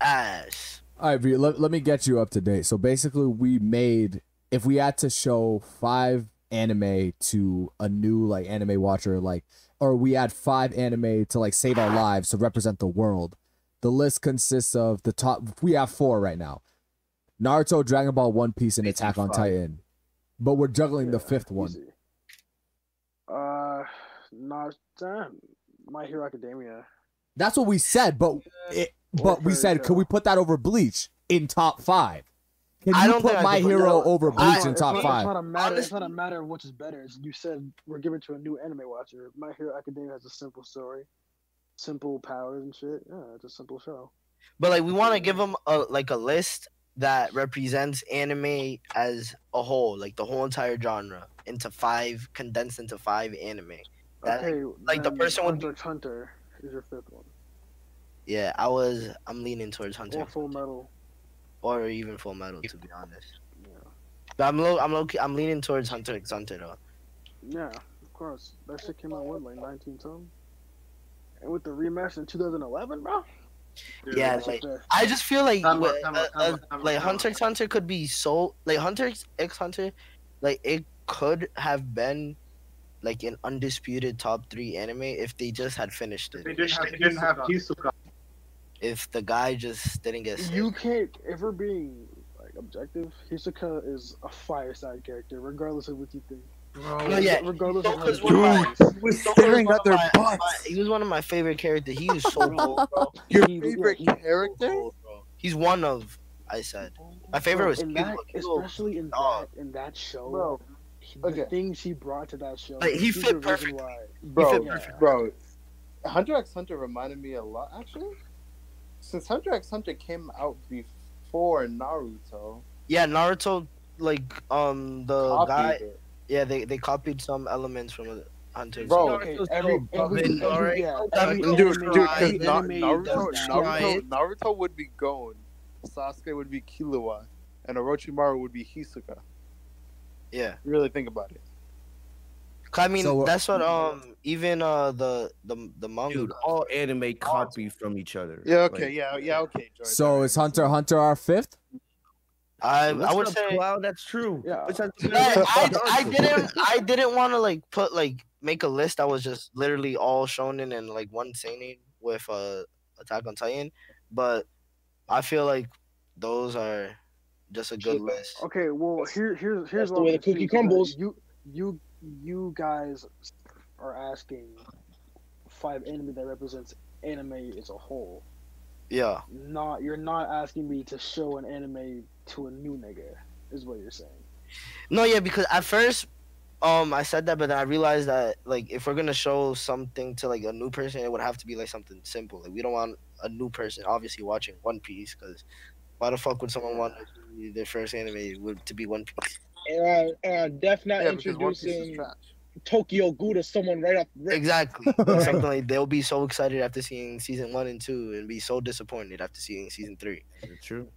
ass. All right, V, let, let me get you up to date. So basically, we made if we had to show five anime to a new like anime watcher, like, or we had five anime to like save our lives to represent the world. The list consists of the top. We have four right now. Naruto, Dragon Ball, One Piece, and Attack on five. Titan. But we're juggling the fifth one. easy. Uh, not damn. My Hero Academia. That's what we said, but it, oh, but we Fairy said, could we put that over Bleach in top five? Can I you don't put think I My Hero that- over Bleach It's in not- top it's five? Not a matter. it's not a matter of which is better. It's, you said we're giving to a new anime watcher. My Hero Academia has a simple story, simple powers and shit. Yeah, it's a simple show. But like we want to give them a like a list that represents anime as a whole, like the whole entire genre, into five condensed into five anime. That- okay, like, the then person would Hunter be- x Hunter is your fifth one, Yeah, I was I'm leaning towards Hunter or Full Metal. or even Full Metal to be honest. Yeah, But I'm low I'm low I'm leaning towards Hunter x Hunter though. yeah, of course. That shit came out what like 19 something, and with the remaster in 2011, bro. Yeah, like. I just feel like Time with- time uh, time uh, time like time Hunter out. x Hunter could be so like Hunter x- x Hunter, like it could have been like an undisputed top three anime if they just had finished it. They didn't have, they didn't have Hisoka. If the guy just didn't get sick. You can't ever being like objective. Hisoka is a fireside character, regardless of what you think. No, yeah, regardless of how Hisoka's you one of think. my- We're staring at their my- butts. my- He was one of my favorite characters. He was so cool, bro. Your He- favorite yeah, he- character? Cool, bro. He's one of. I said. My favorite was in Killua. that, especially in dog. that in that show. Bro, he- okay. the things he brought to that show. Like, he he's fit the reason perfectly. why. bro, fit perfect. bro. Hunter x Hunter reminded me a lot, actually. Since Hunter x Hunter came out before Naruto, Yeah, Naruto. Like um the copied guy. it. Yeah, they they copied some elements from Hunter. Bro, Okay, Naruto's every, every, every, yeah, every Dude, dude, because Na- Naruto. Naruto, Naruto would be Gon, Sasuke would be Killua, and Orochimaru would be Hisoka. Yeah, Really think about it. I mean So, uh, that's what um even uh the the the manga. Dude, all anime copy from each other. Yeah. Okay. Like, yeah. Yeah. Okay. George, So alright. is Hunter x Hunter our fifth? I What's I would say. wow, That's true. Yeah. What's I, I, I didn't I didn't want to like put like make a list I was just literally all shonen and like one seinen with uh Attack on Titan, but I feel like those are just a good list. Okay, well here here's here's the way the cookie crumbles. You you you guys are asking five anime that represents anime as a whole. Yeah, Not you're not asking me to show an anime to a new nigga, is what you're saying. no, yeah, because at first. Um, I said that, but then I realized that like if we're gonna show something to like a new person, it would have to be like something simple. Like we don't want a new person obviously watching One Piece because why the fuck would someone want their first anime would to be One Piece? And uh, uh, Def not Yeah, because One Piece is introducing. Tokyo Ghoul to someone right off the rip. Exactly. Something like they'll be so excited after seeing season one and two, and be so disappointed after seeing season three. It's true.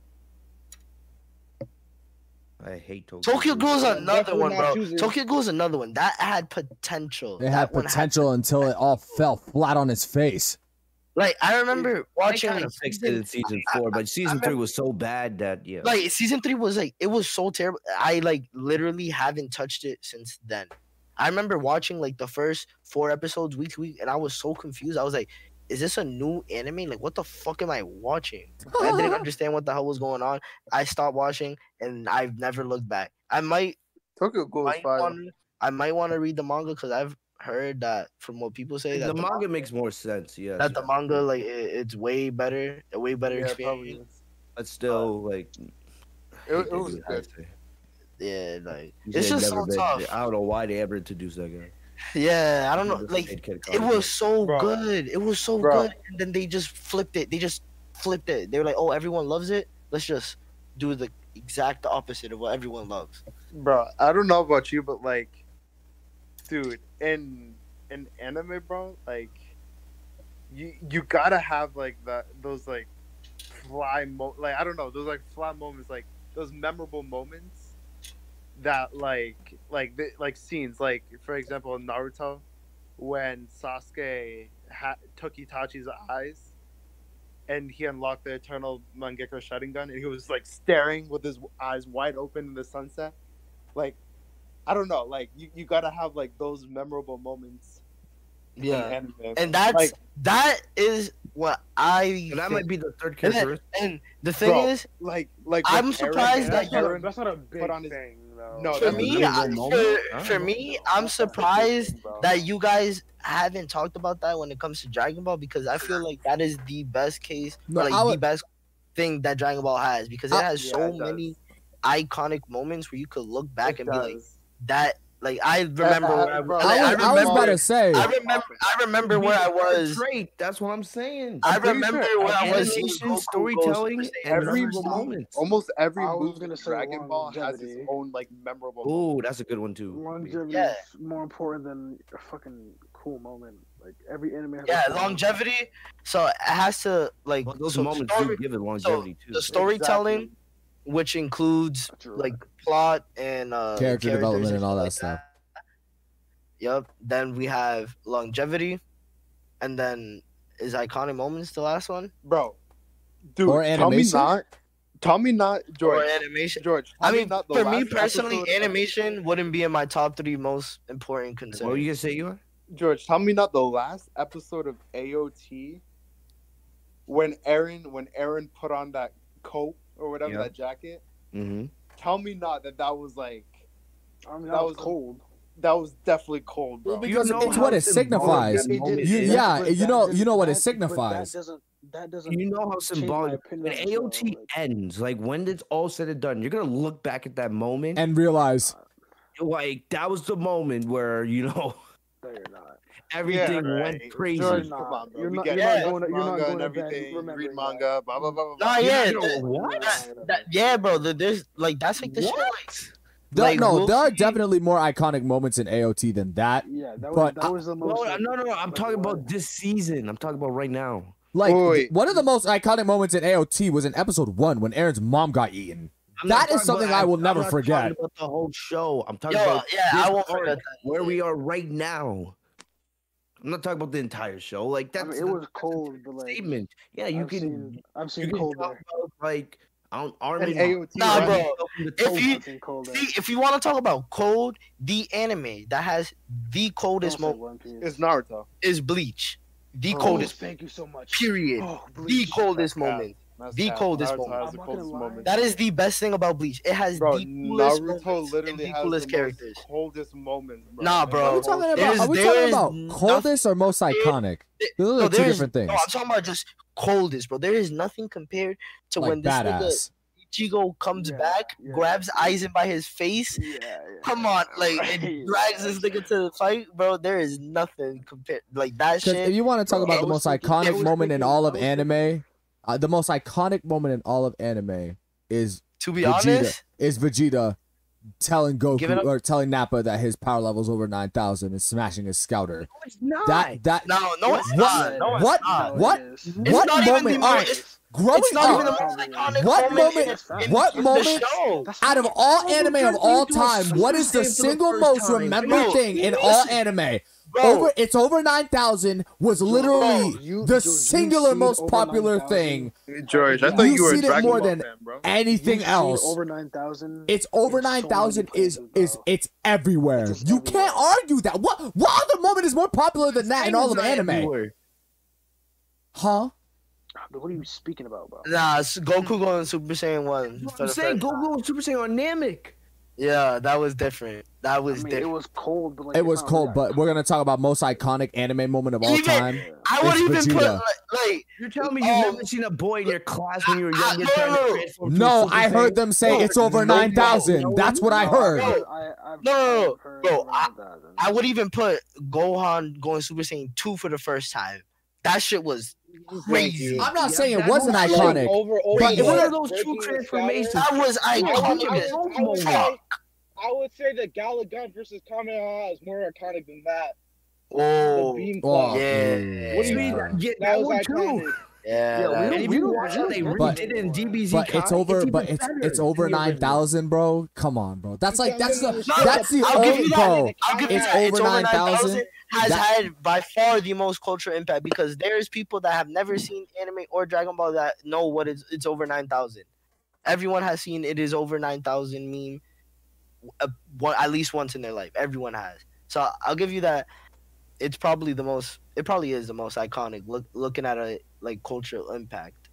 I hate Tokyo. Tokyo Ghoul. Ghoul's another definitely one, bro. choosing- Tokyo Ghoul's another one that had potential. It had That one potential until it all fell flat on its face. Like I remember watching They like kind of fixed it season, in season four, but season three was so bad that yeah. like season three was like it was so terrible. I like literally haven't touched it since then. I remember watching like the first four episodes week to week, and I was so confused. I was like, "Is this a new anime? Like, what the fuck am I watching?" I didn't understand what the hell was going on. I stopped watching, and I've never looked back. I might, Tokyo Ghoul might wanna, I might want to read the manga because I've heard that from what people say that the manga makes more sense. Yeah, that the manga like it, it's way better, a way better Yeah, probably. experience. but still uh, like It, it was good. Yeah, like He it's just so been- tough. I don't know why they ever introduced that guy. Yeah, I don't know. Like it was so Bro. good. It was so Bro. good, and then they just flipped it. They just flipped it. They were like, "Oh, everyone loves it. Let's just do the exact opposite of what everyone loves." Bro, I don't know about you, but like, dude, in in anime, bro, like, you you gotta have like that those like fly mo like I don't know those like fly moments like those memorable moments that like like the, like scenes like for example in Naruto when Sasuke ha- took Itachi's eyes and he unlocked the eternal Mangekyo Sharingan and he was like staring with his eyes wide open in the sunset. Like I don't know like you, you gotta have like those memorable moments Yeah, anime. and that's Like- that is what I. And that think. might be the third And, and the thing Bro, is, like like I'm when surprised Eren- that That's not, a, Eren that's not a big put on his- thing, though. No, for me, a I, literal moment? for, for me, That's I'm not a big surprised thing, that you guys haven't talked about that when it comes to Dragon Ball because I feel like that is the best case, No, like I the best thing that Dragon Ball has because it I- has Yeah, so it does. many iconic moments where you could look back It and be like, does. That. Like I remember, Uh, where I, bro, like, I was, I I was about to say. I remember, I remember where I was. Trait. That's what I'm saying. I remember sure where I was. Animation, storytelling, Super Saiyan and every first. memorable moments. Almost every I was movie in Dragon Ball has its own like memorable. Ooh, that's a good one too. Longevity Yeah. is more important than a fucking cool moment. Like every anime. Has a Yeah, cool moment. longevity. So it has to like Well, those so moments story- do give it longevity too. the storytelling, Exactly. Which includes like plot and uh, Character development and all that like stuff. Yep. Then we have longevity, and then is iconic moments the last one bro. Dude, Or tell me not. Tell me not, George. or animation? George. I tell me mean, not for me personally, episode of- animation wouldn't be in my top three most important concerns. What were you gonna say, you are? George, tell me not the last episode of AOT when Eren when Eren put on that coat or whatever Yeah. that jacket. Mm-hmm. Tell me not that that was like I mean, that that was was- cold. that was definitely cold, bro. Well, because know it's what it signifies. moment You- is? yeah, you know- you know what it signifies. That doesn't. That doesn't. You know how symbolic when on the show, AOT like- ends, like when it's all said and done, you're gonna look back at that moment And realize like that was the moment where you know No, you're not. Everything Yeah, went crazy. George, Nah, come on, bro. you're we not- get you're not going to- you're not manga going and everything. You read remembering manga, blah blah blah blah. Nah, yeah, Yo, th- what? that- that- yeah, bro. the- There's like that's like the shit. What? there, Like, no, we'll there are definitely more iconic moments in AOT than that. Yeah, that was But that I- was the No, most. no, like, no, no. I'm talking about this season. I'm talking about right now. Like Wait, wait. one of the most iconic moments in AOT was in episode one when Eren's mom got eaten. I'm That not is talking something about- I will I'm never not forget. Talking about the whole show. I'm talking Yo, about yeah, I won't forget that. where we are right now. I'm not talking about the entire show. Like I that's mean, it was cold, but like statement. Yeah, you I've can. seen, I've you seen cold talk there. about like Arm- Armin. And AOT, Nah, bro. If you- I've seen cold. See, if you want to talk about cold, the anime that has the coldest moment is Piece. It's Naruto. is Bleach. The Oh, coldest, Thank you so much. period. Oh, The coldest That's cap. moment. That's The cap. coldest Naruto moment. has the I'm not gonna coldest moment. That is the best thing about Bleach. It has Bro, the coolest Naruto literally and the coolest the characters. most coldest moments, bro. Nah, bro. the Are we talking about? There's- Are we there talking about nothing- coldest or most iconic? Those are No, two different things. No, I'm talking about just coldest, bro. There is nothing compared to Like when this nigga. Ichigo comes Yeah, back, yeah. grabs Aizen by his face. Yeah, yeah. Come on, like Right, and drags this nigga to the fight, bro. There is nothing compared like that Because if you want to talk Bro, about the most iconic was moment in all of anime, uh, the most iconic moment in all of anime is To be Vegeta honest, is Vegeta telling Goku or telling Nappa that his power level is over nine thousand and smashing his scouter. it's not. That that no, no, it's What? not. No, it's What? not. What? It is. It's what not even moment? the most- growing It's not up, even the most iconic What moment. moment- in- in- what in moment- The show. Out of all anime of all time, what is the Super Saiyan for the single most remembered thing in all anime? Bro, Over, it's over nine thousand. Was literally Bro, you- the George, singular most popular 9,000? thing. George, I You thought you were a seen it more than fan, bro. Anything You've else? over nine thousand. It's over 9000 so nine many thousand. Is is it's everywhere. It's you everywhere. can't argue that. What what other moment is more popular than that in all of anime? Everywhere. Huh? Ah, but what are you speaking about, bro? Nah, it's Goku going Super Saiyan one. for I'm saying Goku Super Saiyan on Namek. Yeah, that was different. That I was mean, it was cold, but like It was not cold, but we're gonna talk about most iconic anime moment of all Even- time. I would it's even put like, like You're telling me you've Oh. never seen a boy in your class when you were I- younger no, no, no. transform to a No, I heard Saiyan? them say No, it's over no, nine thousand. no, That's what I No, heard. I, I, I've, No, no, no, I've heard bro, I- I would even put Gohan going Super Saiyan two for the first time. That shit was crazy. I'm not Yeah, saying it wasn't iconic. Over, over But it was one of those breaking true transformations. scatter? That was I would, iconic I would, I would fuck. say, I would say the Galick Gun versus Kamehameha is more iconic than that. Oh, the Oh, yeah. What do you mean? that, yeah, That that was one too. iconic. yeah. Yeah, we that- don't- And if we you don't- watch we how they get But- redid it in DBZ, But it's over. even But it's it's over the nine original. thousand, bro. Come on, bro. That's like that's the No, that's the I'll give you that. bro. I'll give you It's that. over It's over 9,000. 9,000 has That- had by far the most cultural impact because there's people that have never seen anime or Dragon Ball that know what it's, it's over 9,000. Everyone has seen it is over 9,000 meme uh, one, at least once in their life. Everyone has. So I'll give you that. it's probably the most. It probably is the most iconic. Look, looking at a like cultural impact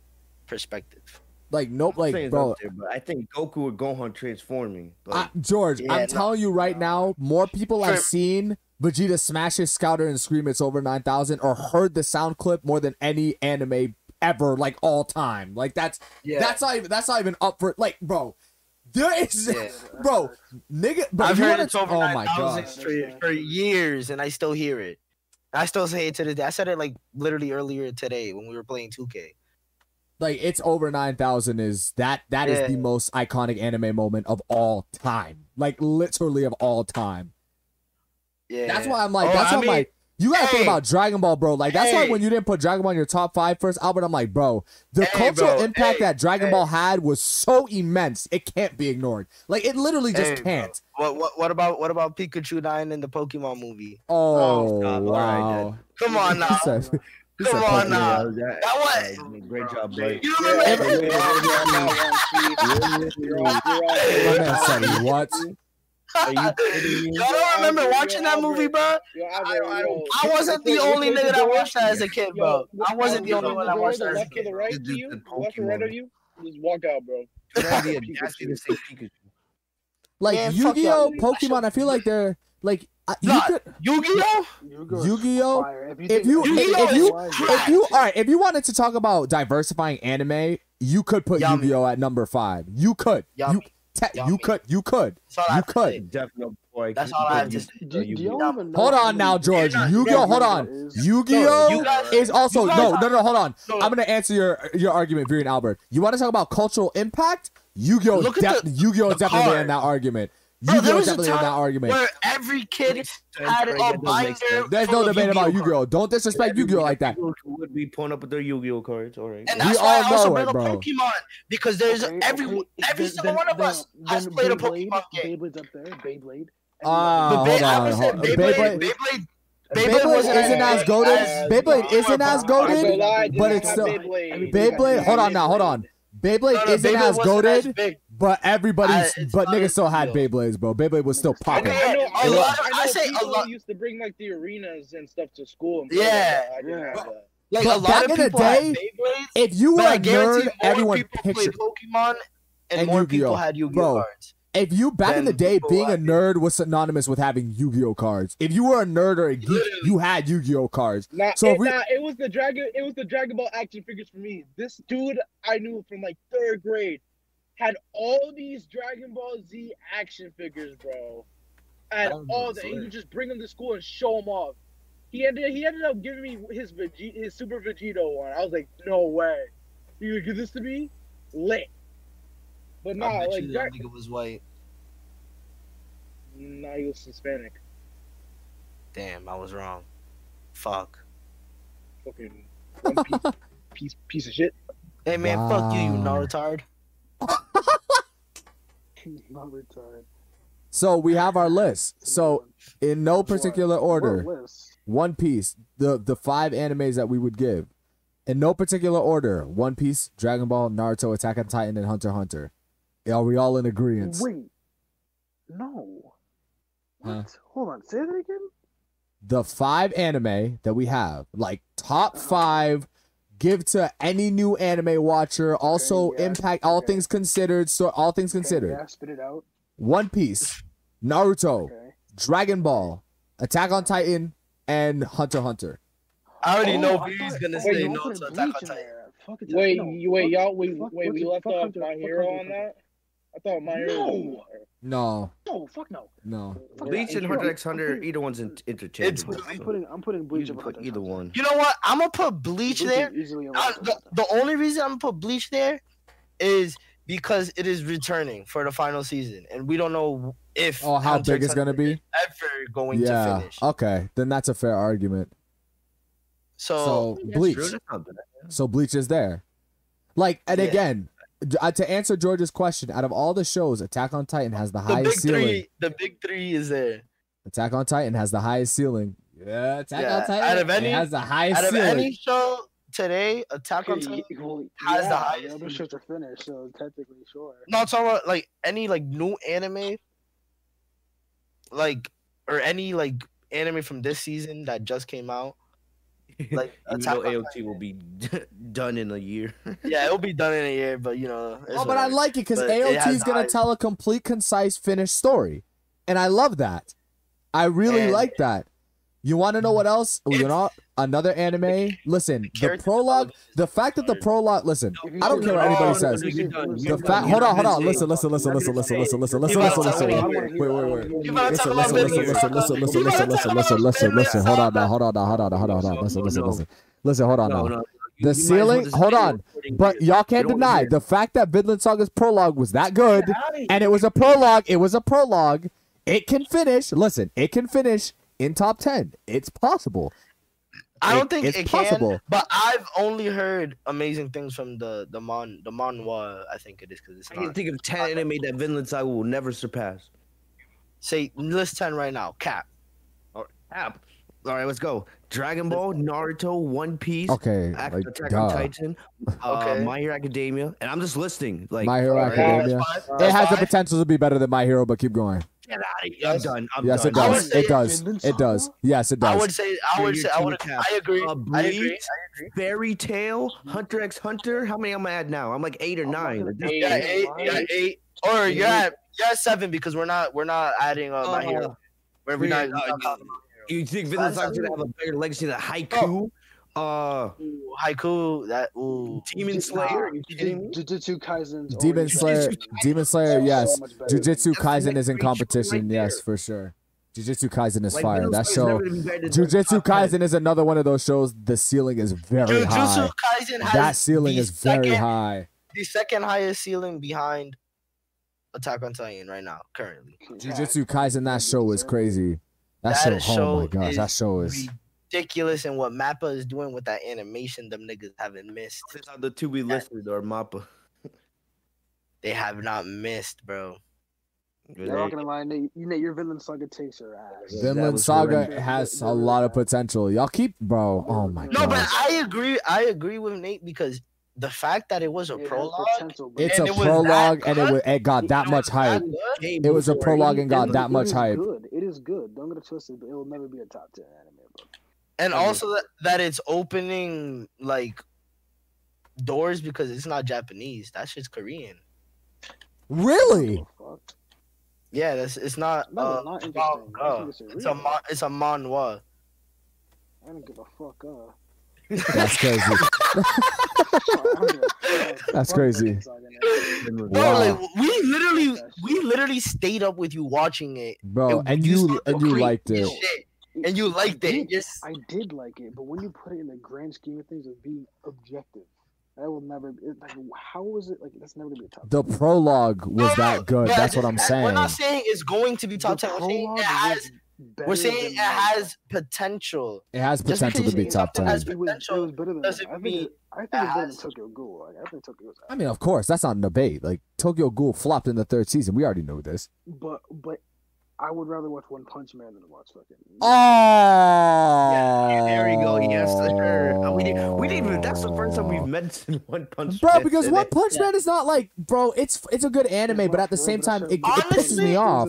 perspective. Like nope, I'm like bro. there, but I think Goku or Gohan transforming. I, George, Yeah, I'm no. telling you right now, more people I've seen Vegeta smash his scouter and scream it's over 9,000 or heard the sound clip more than any anime ever, like all time. Like that's Yeah, that's not even that's not even up for like, bro. There is, Yeah. bro, nigga. Bro, I've heard it's over oh nine my thousand gosh, for, years, and I still hear it. I still say it to this day. I said it like literally earlier today when we were playing 2K. like it's over 9,000 is that that is Yeah. the most iconic anime moment of all time, like literally of all time. Yeah, That's why I'm like, Oh, that's I why I'm like, you gotta think about Dragon Ball, bro. Like that's why when you didn't put Dragon Ball in your top five first, Albert, I'm like, bro, the Hey, cultural bro. impact Hey. that Dragon Hey. Ball had was so immense, it can't be ignored. Like it literally just Hey, can't. What what what about what about Pikachu dying in the Pokemon movie? Oh, oh stop. All right, wow. Come on now. said- he Come on now. that, That was- great job, boy. You Yeah, remember? you're- you're on that one, Chief. You're on- you're on- My man said what? Are you kidding me? Y'all don't remember Yo, watching that Albert. movie, bro? Yo, Albert, I- I- yo, I wasn't the only nigga that watched that as a kid, bro. Yo, I wasn't the only one that watched that left or the right It's to just you, the the left or right of you, just walk out, bro. You have the audacity to say Pikachu. Like Man, Yu-Gi-Oh. Pokemon, I feel like they're like uh, you Nah, could Yu-Gi-Oh? Yu-Gi-Oh! Yu-Gi-Oh! If you, If you if you is if you all right, if you wanted to talk about diversifying anime, you could put Yummy. Yu-Gi-Oh at number five. You could. You Yummy. Te- you Yummy. could. You could. That's You could. Definitely, boy. That's all I have to say. Do, do Yu-Gi-Oh. y'all even know Hold on now, George. You're Yu-Gi-Oh. Hold on. is- Yu-Gi-Oh is also no, no, no. Hold on. No. I'm gonna answer your your argument, Viri and Albert. You want to talk about cultural impact? Yu-Gi-Oh. Def- Yu-Gi-Oh is definitely in that argument. Bro, there Yu-Gi-Oh is was a definitely in time that argument. Where every kid had a That doesn't make sense. binder. There's no debate about Yu-Gi-Oh Yu-Gi-Oh. Don't disrespect Yu-Gi-Oh like that. People would be pulling up with their Yu-Gi-Oh cards. All right. And We that's why all I also bring up bro. Pokemon because there's Okay, every okay, every then- single one of then- us has then played a Pokemon game. Beyblade's up there. Beyblade. Ah, But hold on. hold- Beyblade, Beyblade, Beyblade, Beyblade isn't as as good goaded. Beyblade isn't as I goaded. ain't gonna lie, I did but it's still- Beyblade. Beyblade. Hold on now. Hold on. Beyblade No, no, isn't as wasn't goaded, as big. But everybody's I- it's but not niggas still had deal. Beyblades, bro. Beyblade was still popping. Okay. I know, I A know, lot I know I say a lot- used to bring like the arenas and stuff to school. And Yeah. like that. I didn't Yeah. have. Like But a lot back of in the people day, Beyblades, If you were a I a guarantee nerd, more everyone people played pictured. Pokemon and, and more Yu-Gi-Oh. people had Yu-Gi-Oh Bro, cards. If you back in the day, people being a had- nerd was synonymous with having Yu-Gi-Oh cards. If you were a nerd or a geek, Literally. you had Yu-Gi-Oh cards. Nah, So it, if we- nah, it was the Dragon. It was the Dragon Ball action figures for me. This dude I knew from like third grade had all these Dragon Ball Z action figures, bro. And all that, and you just bring them to school and show them off. He ended. He ended up giving me his Vegeta, his Super Vegito one. I was like, no way. You gonna give this to me? Lit. But I nah, bet like you that nigga was white. nah, he was Hispanic. Damn, I was wrong. Fuck. Fucking one piece, piece, piece of shit. Hey man, fuck you, you Wow. retard. Not retarded. So we have our list. So in no particular order, One Piece, the the five animes that we would give, in no particular order: One Piece, Dragon Ball, Naruto, Attack on Titan, and Hunter Hunter. Are we all in agreement? Wait. No. What? Huh? Hold on. Say that again. The five anime that we have, like top five, give to any new anime watcher. Also, yeah, impact all things considered. So all things Okay, considered: yeah, spit it out. One Piece, Naruto, Okay. Dragon Ball, Attack on Titan, and Hunter Hunter. I already Oh, know I V's thought- gonna wait, say no to Attack on Titan. there. Fuck Attack- Wait, wait, y'all. Wait, wait. We left fuck off my hero on that. I thought my hero. No. No, No, fuck no. no. Fuck Bleach and Hunter x Hunter, putting- either one's in- interchangeable. It's- I'm putting I'm putting you Bleach can put either one. You know what? I'm gonna put Bleach Bleach there. is easily Uh, the, the only reason I'm gonna put Bleach there is because it is returning for the final season, and we don't know if Oh, how Hunter big it's gonna be? ever going to Yeah. finish. Okay, then that's a fair argument. So, So Bleach. true, that's not bad. So Bleach is there. Like, and Yeah. again, d- uh, to answer George's question, out of all the shows, Attack on Titan has the the big highest ceiling. three, the big three is there. Attack on Titan has the highest ceiling. Yeah, Attack Yeah, on Titan out of any- has the highest Out of ceiling. any show today, Attack on Titan. y- well, has the yeah, highest The other season. shows are finished, so technically, sure. No, I'm talking about like any like new anime, like or any like anime from this season that just came out. Like Even Attack though on AOT will be done in a year. yeah, it'll be done in a year, but you know. Oh, but I like it because AOT is gonna eyes. tell a complete, concise, finished story, and I love that. I really And- like that. You want to know what else? Oh, you know, another anime. Listen, the prologue, the fact that the prologue. Listen, I don't care what anybody says. no, You're no, done. no, The fact. Hold on, hold on. Listen, listen, listen, listen, listen, listen, listen, listen, listen, listen. Wait, wait, wait. Listen, listen, listen, listen, listen, listen, listen, listen, listen, listen, listen. Hold on now, hold on now, hold on now, hold on now. Listen, listen, listen. Listen, hold on now. The You might as well ceiling. Hold on. But y'all can't deny the fact that Vinland Saga's prologue was that good, and it was a prologue. It was a prologue. It can finish. Listen, it can finish in top ten. It's possible. I don't think it's it possible. can, but I've only heard amazing things from the the mon the manhwa. I think it is because it's I can not. think of ten anime that Vinland Saga will never surpass. Say list ten right now. Cap. App. All right, let's go. Dragon Ball, Naruto, One Piece, Okay, Act- like Attack duh. on Titan, uh, Okay. My Hero Academia, and I'm just listing. Like, My Hero Alright, Academia. that's fine. It That's has the fine. potential to be better than My Hero, but keep going. Get out of here. Yes. I'm done. I'm yes, it done. I would does. It does. Vinland It does. Yes, it does. I would say I would say I would cap. I agree. Uh, I agree. Bleach, I agree. Fairy Tail, Hunter x Hunter. How many am I at now? I'm like eight or I'm nine. gonna Like, do this- Yeah, eight, yeah, eight. Or you're at you're at seven because we're not we're not adding uh, my Oh. hero. We're, we're not, Yeah, we're not uh, You think Vinland That's- Saga's gonna have a better legacy than Haikyu? Uh. Ooh, Haikyu. That ooh. Demon Slayer? Are you? Jujutsu Kaisen's Demon Slayer. Demon Slayer. Yes. much better. Jujutsu Kaisen is in competition. right Yes, for sure. Jujutsu Kaisen is Like, fire. That show. never gonna be better than Jujutsu top 10. Kaisen is another one of those shows. The ceiling is very high. Kaisen has That ceiling the is very second, high. The second highest ceiling behind Attack on Titan right now, currently. Jujutsu Kaisen. That show is crazy. That, That show. Oh my gosh, that is show is. Ridiculous and what Mappa is doing with that animation, them niggas haven't missed. These are the two we listed are Mappa. They have not missed, bro. I'm not gonna lie, Nate. You know your Vinland Saga takes your ass. Yeah, Vinland Saga horrendous. has a lot of uh, potential. Y'all keep, bro. Oh my god. No, but. I agree. I agree with Nate because the fact that it was a It prologue, potential, but It's and a it was prologue, and it it got that it much was hype. good. It was a prologue and got that much is hype. Good. It is good. Don't get it twisted, but it will never be a top ten anime. Bro. and also that, that it's opening like doors because it's not Japanese. That shit's Korean. Really? Yeah, that's it's not. No, uh, it's not interesting. manga. I it's It's a real. mon- it's a manhwa. I don't give a fuck. Uh. That's crazy. I don't give a fuck. That's crazy. Vinland Saga, man. Bro, Wow. like we literally we literally stayed up with you watching it. Bro, and and you you and you liked it. shit, and you liked I it. did. Yes. I did like it, but when you put it in the grand scheme of things of being objective, that will never. It, like, how was it like? That's never gonna be a top. The 10. prologue was No, that good. but That's what I'm saying. We're saying. not saying it's going to be top The ten. We're saying it has. We're saying it manga. has potential. It has potential to be top think something ten. has It was, it potential was better than. doesn't I think. mean I think it's better than Tokyo Ghoul. Like, I think Tokyo was. I mean, of course, that's not a debate. Like Tokyo Ghoul flopped in the third season. We already knew this. But but I would rather watch One Punch Man than watch fucking. Oh, there we go. Yes, sir. Uh, We didn't. We didn't even. That's the first time we've mentioned One Punch. Man. Bro, Man because today. One Punch Man is not like, bro. It's it's a good anime, but at the same time, it, it pisses me off.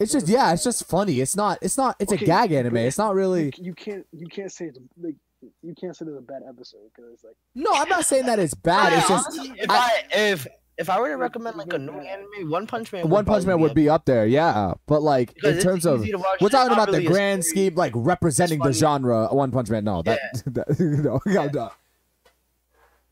It's just yeah, it's just funny. It's not. It's not. It's a gag anime. It's not really. You, you can't you can't say it's like you can't say it's a bad episode because it's like No, I'm not saying that it's bad. It's just if I- I, if if I were to recommend like a new bad. anime, One Punch Man. One Punch Man would be up there, yeah. But like because in terms of watch. we're talking about the really a grand story. scheme, like representing the genre. One Punch Man, no, that, that no, I'm not.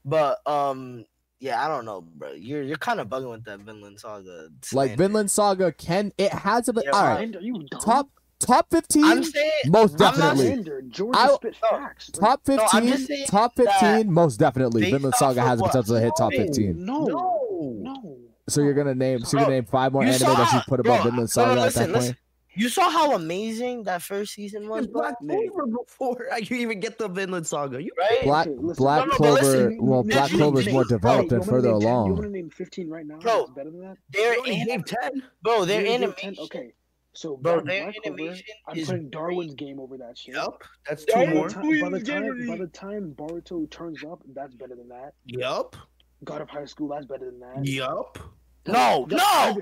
But um, yeah, I don't know, bro. You're you're kind of bugging with that Vinland Saga. like. Vinland Saga can it has a bit. Yeah, all right. right, are you dumb? top top fifteen, I'm saying most I'm not definitely. I- no, facts. Like, Top No, I'm 15, just top 15, most definitely. Vinland Saga has the potential to hit top 15. no, no. No. So you're gonna name, so you're gonna name five more you anime saw- that you put above bro, Vinland no, no, Saga at listen, that point. listen. You saw how amazing that first season was, was bro. Black Clover before I could even get the Vinland Saga. You Right? Black Okay, listen. Black No, no, Clover, listen, well, Black Clover is more developed you and want me to further name 10 You along. want to name 15 right now? Bro, That's better than that? Their only gave anim- ten. bro, their You gave 10? animation, Okay. So bro, Black- their Black Clover, animation I'm putting Darwin's great. game over that shit. Yep, That's two By the, more. time, by, the time, Gambit. by the time Boruto turns up, that's better than that. Yup. God of High School, that's better than that. Yup. No, no, no, no,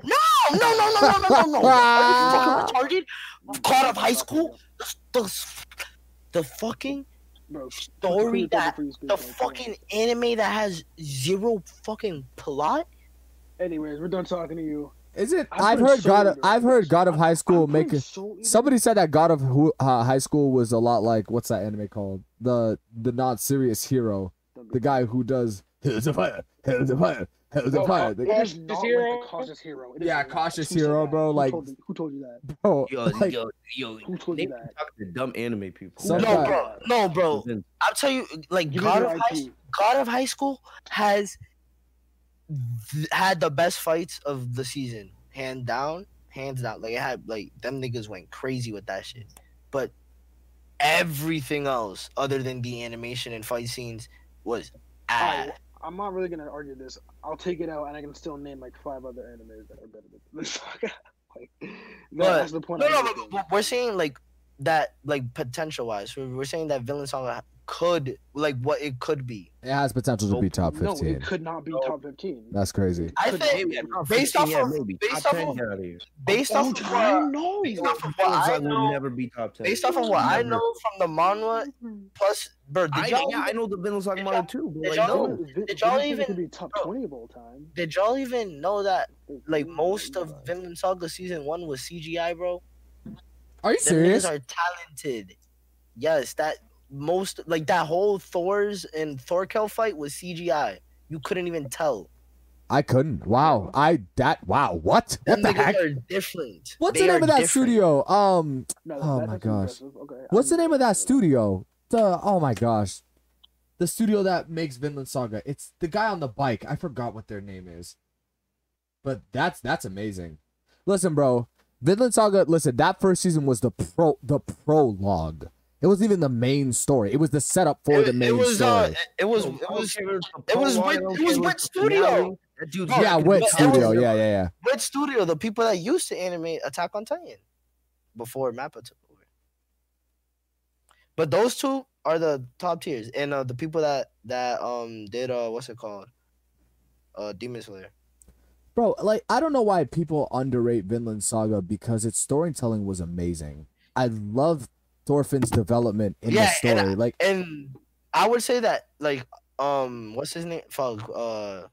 no, no, no, no, no, no. Are you fucking retarded? God of high school? The, the fucking Bro, story that Freeze, freeze, the freeze, come on. fucking anime that has zero fucking plot. Anyways, we're done talking to you. Is it? I'm I've pretty heard God. Of. I've heard God of High School I'm make pretty it. so- Somebody said that God of Hu- uh, High School was a lot like what's that anime called? The the not serious hero, the guy who does Hills of Fire, Hills of Fire, Hills of Oh, Fire. The- it is Cautious not Hero? like the cautious hero. It is Yeah. Cautious Who Hero, that? bro, Who like- told you, who told you that? Bro, Yo, like, yo, yo. Who told you that? to dumb anime people. Some no, guy- bro, no, bro. I'll tell you, like Give God your of High God of High School has th- had the best fights of the season, hand down, hands down. Like it had like them niggas went crazy with that shit, but everything else other than the animation and fight scenes was ass. I'm not really gonna argue this. I'll take it out, and I can still name like five other animes that are better than this saga. like, that's the point. No, no, but we're saying like that, like potential wise. We're, we're saying that Vinland Saga could, like, what it could be. it has potential to be top fifteen. No, fifteen. it could not be No. top fifteen. That's crazy. I think not based off yeah, of- maybe. based off of- get out of here. based off of time, what, no. based off of what I Vinland Saga will know, never be top ten. based off of what I know from the manhwa plus, bro, did I, y'all, yeah, I know the Vinland Saga did manga too, but did like, y'all- no. Villain- did y'all even- could be top bro, twenty of all time? did y'all even know that like Mm, most of nah. Vinland Saga season one was CGI, bro? Are you serious? niggas are talented. Yes, that most like that whole Thors and Thorkell fight was CGI. You couldn't even tell. I couldn't. Wow. I that. Wow. What? What the niggas heck? are different. What's They the name of that different. studio? Um. No, Oh my gosh. Okay, What's the I'm- name of that studio? The oh my gosh, the studio that makes Vinland Saga. It's the guy on the bike. I forgot what their name is. But that's that's amazing. Listen, bro, Vinland Saga. Listen, that first season was the pro the prologue. It wasn't even the main story. It was the setup for It, the it main was uh, story. it was it was it was with- it was Wit Studio. That dude's Bro, yeah, it with was- studio. Yeah, yeah, yeah. Wit Studio, the people that used to animate Attack on Titan before Mappa took over. But those two are the top tiers, and uh, the people that that um did uh what's it called, uh Demon Slayer. Bro, like I don't know why people underrate Vinland Saga because its storytelling was amazing. I love Thorfinn's development in Yeah, the and story. like And I would say that like um what's his name? Fuck, uh,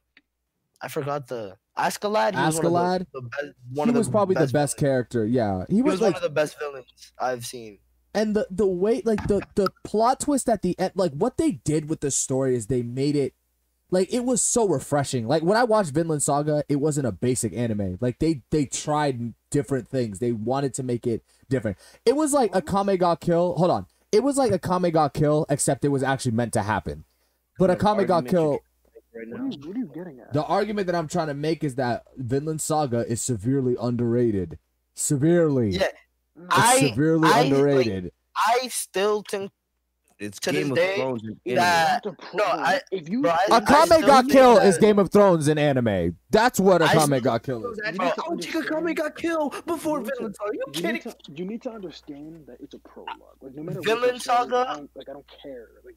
I forgot the he was one of the- the best- one he of the was probably the best villains. character. Yeah, he He was, was like one of the best villains I've seen. and the the way like the the plot twist at the end like what they did with the story is they made it like it was so refreshing like when i watched vinland saga it wasn't a basic anime like they they tried different things. They wanted to make it different. It was like Akame ga Kill. Hold on. It was like Akame ga Kill except it was actually meant to happen. But Akame ga Kill right What are, you, what are you getting at? the argument that i'm trying to make is that vinland saga is severely underrated. Severely. Yeah, it's I- severely I, like, underrated I still think It's to Game of day, Thrones. and You that- have to prove- no, I- if you, bro, I- A I Kame still Ga think that- is Game of Thrones in anime. That's what a I Kame still- Ga Kill is. anime. You need to Oh, Chika Kame got killed before You need to- Vinland Saga. Are you you kidding? need, to, you need to understand that it's a prologue. Like no matter what Vinland the story is, Saga- I like I don't care. Like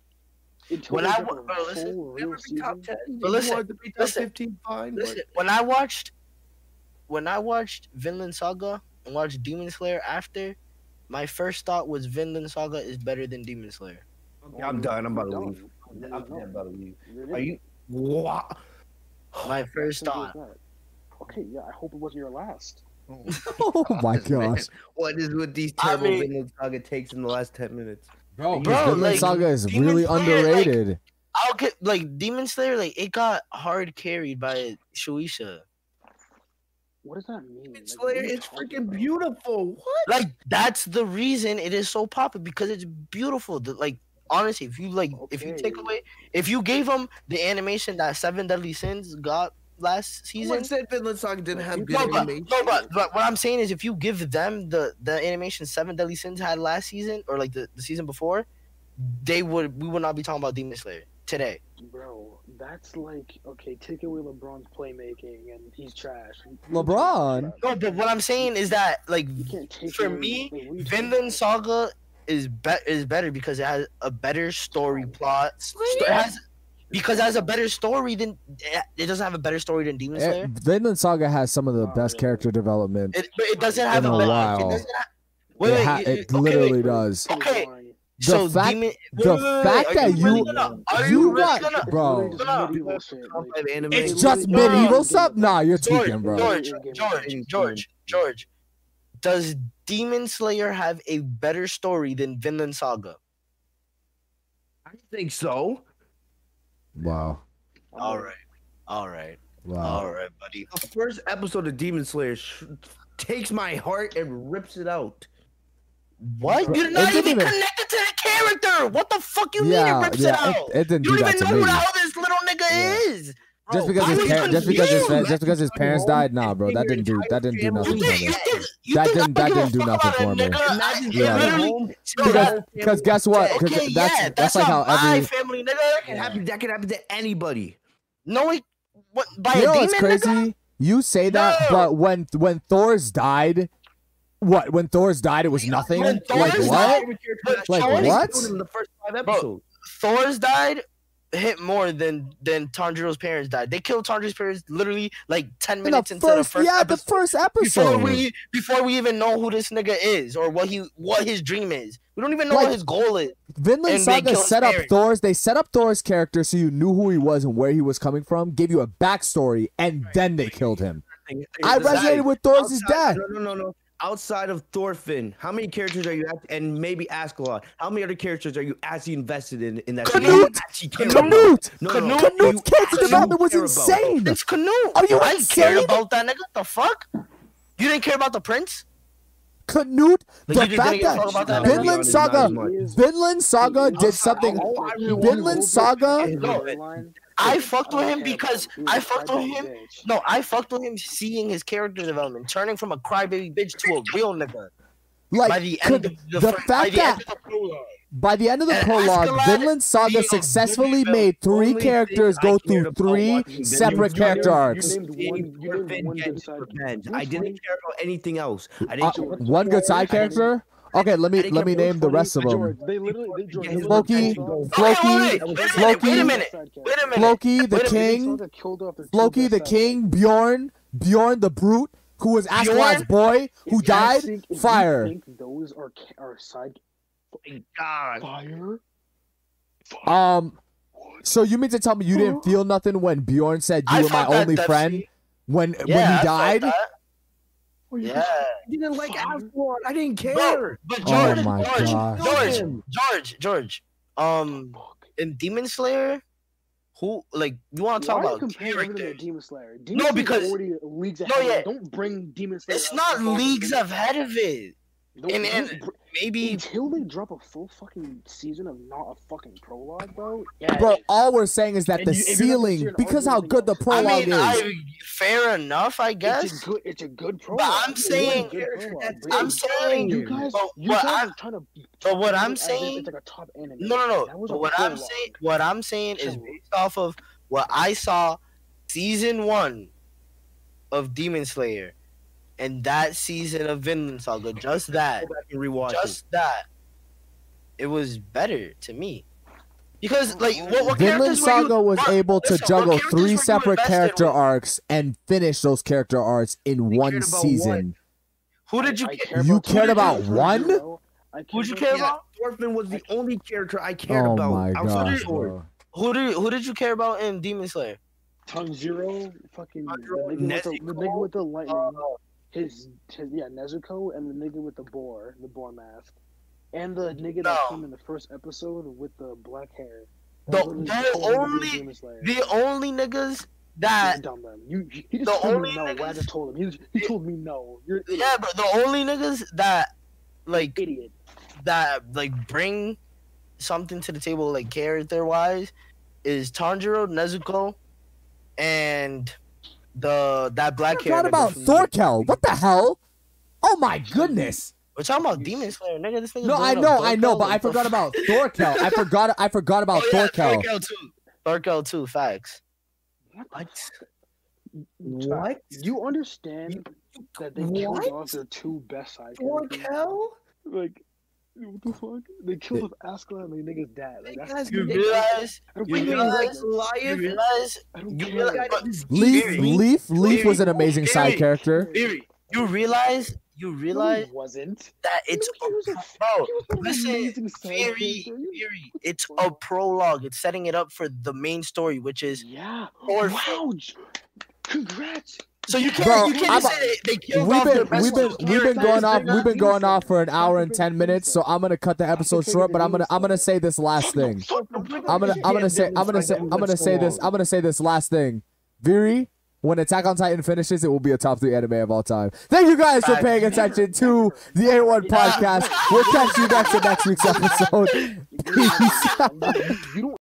until When I get wa- the bro, listen, Never be top ten. But listen, to be top listen, fifteen, fine. Listen, when I watched, when I watched Vinland Saga and watched Demon Slayer after, my first thought was Vinland Saga is better than Demon Slayer. But I'm done. I'm about to leave. I'm You're I'm about to leave. You're you? What? My first thought. Okay, yeah. I hope it wasn't your last. Oh my God, man. gosh. What is with these I terrible mean- Vinland Saga takes in the last ten minutes? Bro, Bro, Vinland like, Saga is Demon really Slayer, like- underrated. I'll get like Demon Slayer, like it got hard carried by Shueisha. What does that mean? Like, what Slayer are you is freaking about? beautiful. What? Like that's the reason it is so popular because it's beautiful. The, like honestly, if you like, if you take away, if you gave them the animation that Seven Deadly Sins got last season, Someone said Vinland Saga didn't have good No, but, animation. no, but, but what I'm saying is, if you give them the the animation Seven Deadly Sins had last season, or like the, the season before, they would we would not be talking about Demon Slayer today. Bro, that's like okay. Take away LeBron's playmaking and he's trash. LeBron? No, but what I'm saying is that like You can't take for me, like, what are you talking Vinland? Saga is be- is better because it has a better story plot. Sto- it has because it has a better story than it doesn't have a better story than Demon Slayer. Eh, Vinland Saga has some of the Not best really. character development. It, but it doesn't have In a a better. while. It doesn't wait, it ha- you- it okay, literally wait. does. Okay. The So fact- Demon, the wait, wait, wait, fact that really you- gonna- are you really got- gonna- Bro. literally just No. medieval shit. Top Like, five anime. It's just medieval No. stuff. Nah, you're George, tweaking, bro. George, Game George, George, George. Does Demon Slayer have a better story than Vinland Saga? I think so. Wow, All right, all right, wow. all right, buddy. The first episode of Demon Slayer sh- takes my heart and rips it out. What? You're not even even- connected to the character. What the fuck you mean it rips yeah, it out? it, it didn't you do don't that even to know me. who the hell this little nigga Yeah. is. Just because his was par- just because his confused. just because his parents died, nah, bro, that didn't do that didn't do nothing for you me. That didn't- that didn't do nothing for a me. nigga? I- Imagine it Yeah. literally- home, Bro, see Because- Because guess what? Okay, that's yeah, that's that's like how not my every family, nigga. That can happen. That can happen to anybody. No, it, what by you a know demon, what's nigga? crazy? You say that, No. but when when Thors died, what? When Thors died, it was nothing. When Like Thors what? died- Like what? In the first five Bro, episodes. Thors died hit more than than Tanjiro's parents died. They killed Tanjiro's parents literally like ten In the minutes into first, the first yeah, episode. the first episode before we before we even know who this nigga is or what he what his dream is. We don't even know Like- what his goal is. Vinland they Saga set up parents. Thor's. They set up Thor's character so you knew who he was and where he was coming from. Gave you a backstory, and then they killed him. I resonated with Thor's Outside- death. No, no, no, no. Outside of Thorfinn, how many characters are you act- and maybe Askeladd? How many other characters are you actually invested in in that? Canute! you actually? Canute. No, no, no. Canute. You Canute's character actually development was care about. insane. It's Canute. Are you I didn't care insane? about that nigga. The fuck? You didn't care about the prince? Canute, Like, the you fact didn't give a fuck that about that? Vinland Saga, as. Vinland Saga did something. Vinland Saga. No, I fucked with him because I fucked with him. No, I fucked with him seeing his character development, turning from a crybaby bitch to a real nigga. by Like the end could- of the, the fir- by fact the end that of the prologue. by the end of the And prologue, Askeladd Vinland Saga being successfully made three characters go through three separate Vinland character Saga arcs. You one. You Thorfinn one good side. I didn't care about anything else. I Uh, didn't. one good side character. Okay, let me let me name the rest of them. George, They literally, they, George, they Floki, literally killed off- Floki, Okay, wait, wait, wait a minute, wait a minute, side character. wait a minute. Floki the Wait a minute, king, Saga killed off their two Floki best the king, Bjorn, Bjorn the brute, who was Askeladd's Bjorn? boy, who If died. think- Fire. think those are are side God. fire? Um, so you mean to tell me you didn't feel nothing when Bjorn said you I were my only friend Sea. when Yeah, when I he felt died? That. You Yeah. I didn't like Fire. I didn't Bro, care. but Oh George, my George, gosh. George, George, George. Um, Fuck. in Demon Slayer, who like you want to talk Why are you about comparing everything to characters? Demon Slayer? Demon No, because- already leagues ahead No, yeah. Don't bring Demon Slayer. It's not leagues Demon ahead of it. Don't- and- don't and br- Maybe until they drop a full fucking season of not a fucking prologue, bro. Bro, all we're saying is that And the you- if you're not gonna ceiling, because how good the yes. I prologue mean, is. I, fair enough, I guess. It's a good. It's a good prologue. I'm It's saying- good prologue, I'm saying, you guys, but you what guys I'm- are trying to. but what I'm it as if saying- it's like a top anime. No, no, no. But a what I'm saying, what I'm saying is based off of what I saw season one of Demon Slayer, and that season of Vinland Saga. Just that, Go back it. just that. It was better to me. Because like what, what Vinland were you- Saga was what- able to listen, juggle three separate character with? arcs and finish those character arcs in We one cared about season. Who did you? I ca- care You about cared about one? Who did you about- care Yeah, about? Thorfinn was the only character I cared Oh about. my outside of gosh, bro. Who did who did you care about in Demon Slayer? Tanjiro, fucking the Tanjiro, nigga, with the, the nigga with the lightning, Uh, his, his yeah Nezuko, and the nigga with the boar, the boar mask, and the nigga No. that came in the first episode with the black hair. The- the told him to be only- the only niggas You're that dumb, man. You, he just the told only me no. Why I just told him? He, he told me no. You're an yeah, but the only niggas that like idiot. that like bring something to the table like character wise is Tanjiro, Nezuko, and the that black I forgot about Thorkell. What the hell? Oh my goodness. We're talking about Demon Slayer, nigga. This nigga. No, I know, I know, but I forgot about Thorkell. I forgot I forgot about oh, yeah, Thorkell. Thorkell too. Thorkell too. Facts. What? What? You understand that they What? killed off their two best side? Thorkell? Like, What the fuck? They killed Askeladd and the nigga's dad. Like, that's, You realize? I don't You realize? You realize? I don't You realize? Leif, Leif, Leif was an amazing side character. Fury, You realize? You No, he realize wasn't. that it's No, he was a- bro. He was an Listen, amazing side Fury, character. You- Fury. It's a prologue. It's setting it up for the main story, which is Yeah. Or- wow. J- Congrats. So you can't Bro, you can't just say they, they killed We've off been the we've been we've been going off we've been going off for an hour and ten minutes, so. I'm gonna cut the episode short. But I'm gonna I'm gonna say this last thing. fuck no, fuck no, I'm gonna I'm gonna say I'm gonna say I'm gonna say this I'm gonna say this last thing. Viri, when Attack on Titan finishes, it will be a top three anime of all time. Thank you guys for paying attention to the A1 podcast. We'll catch you next in next week's episode. Peace.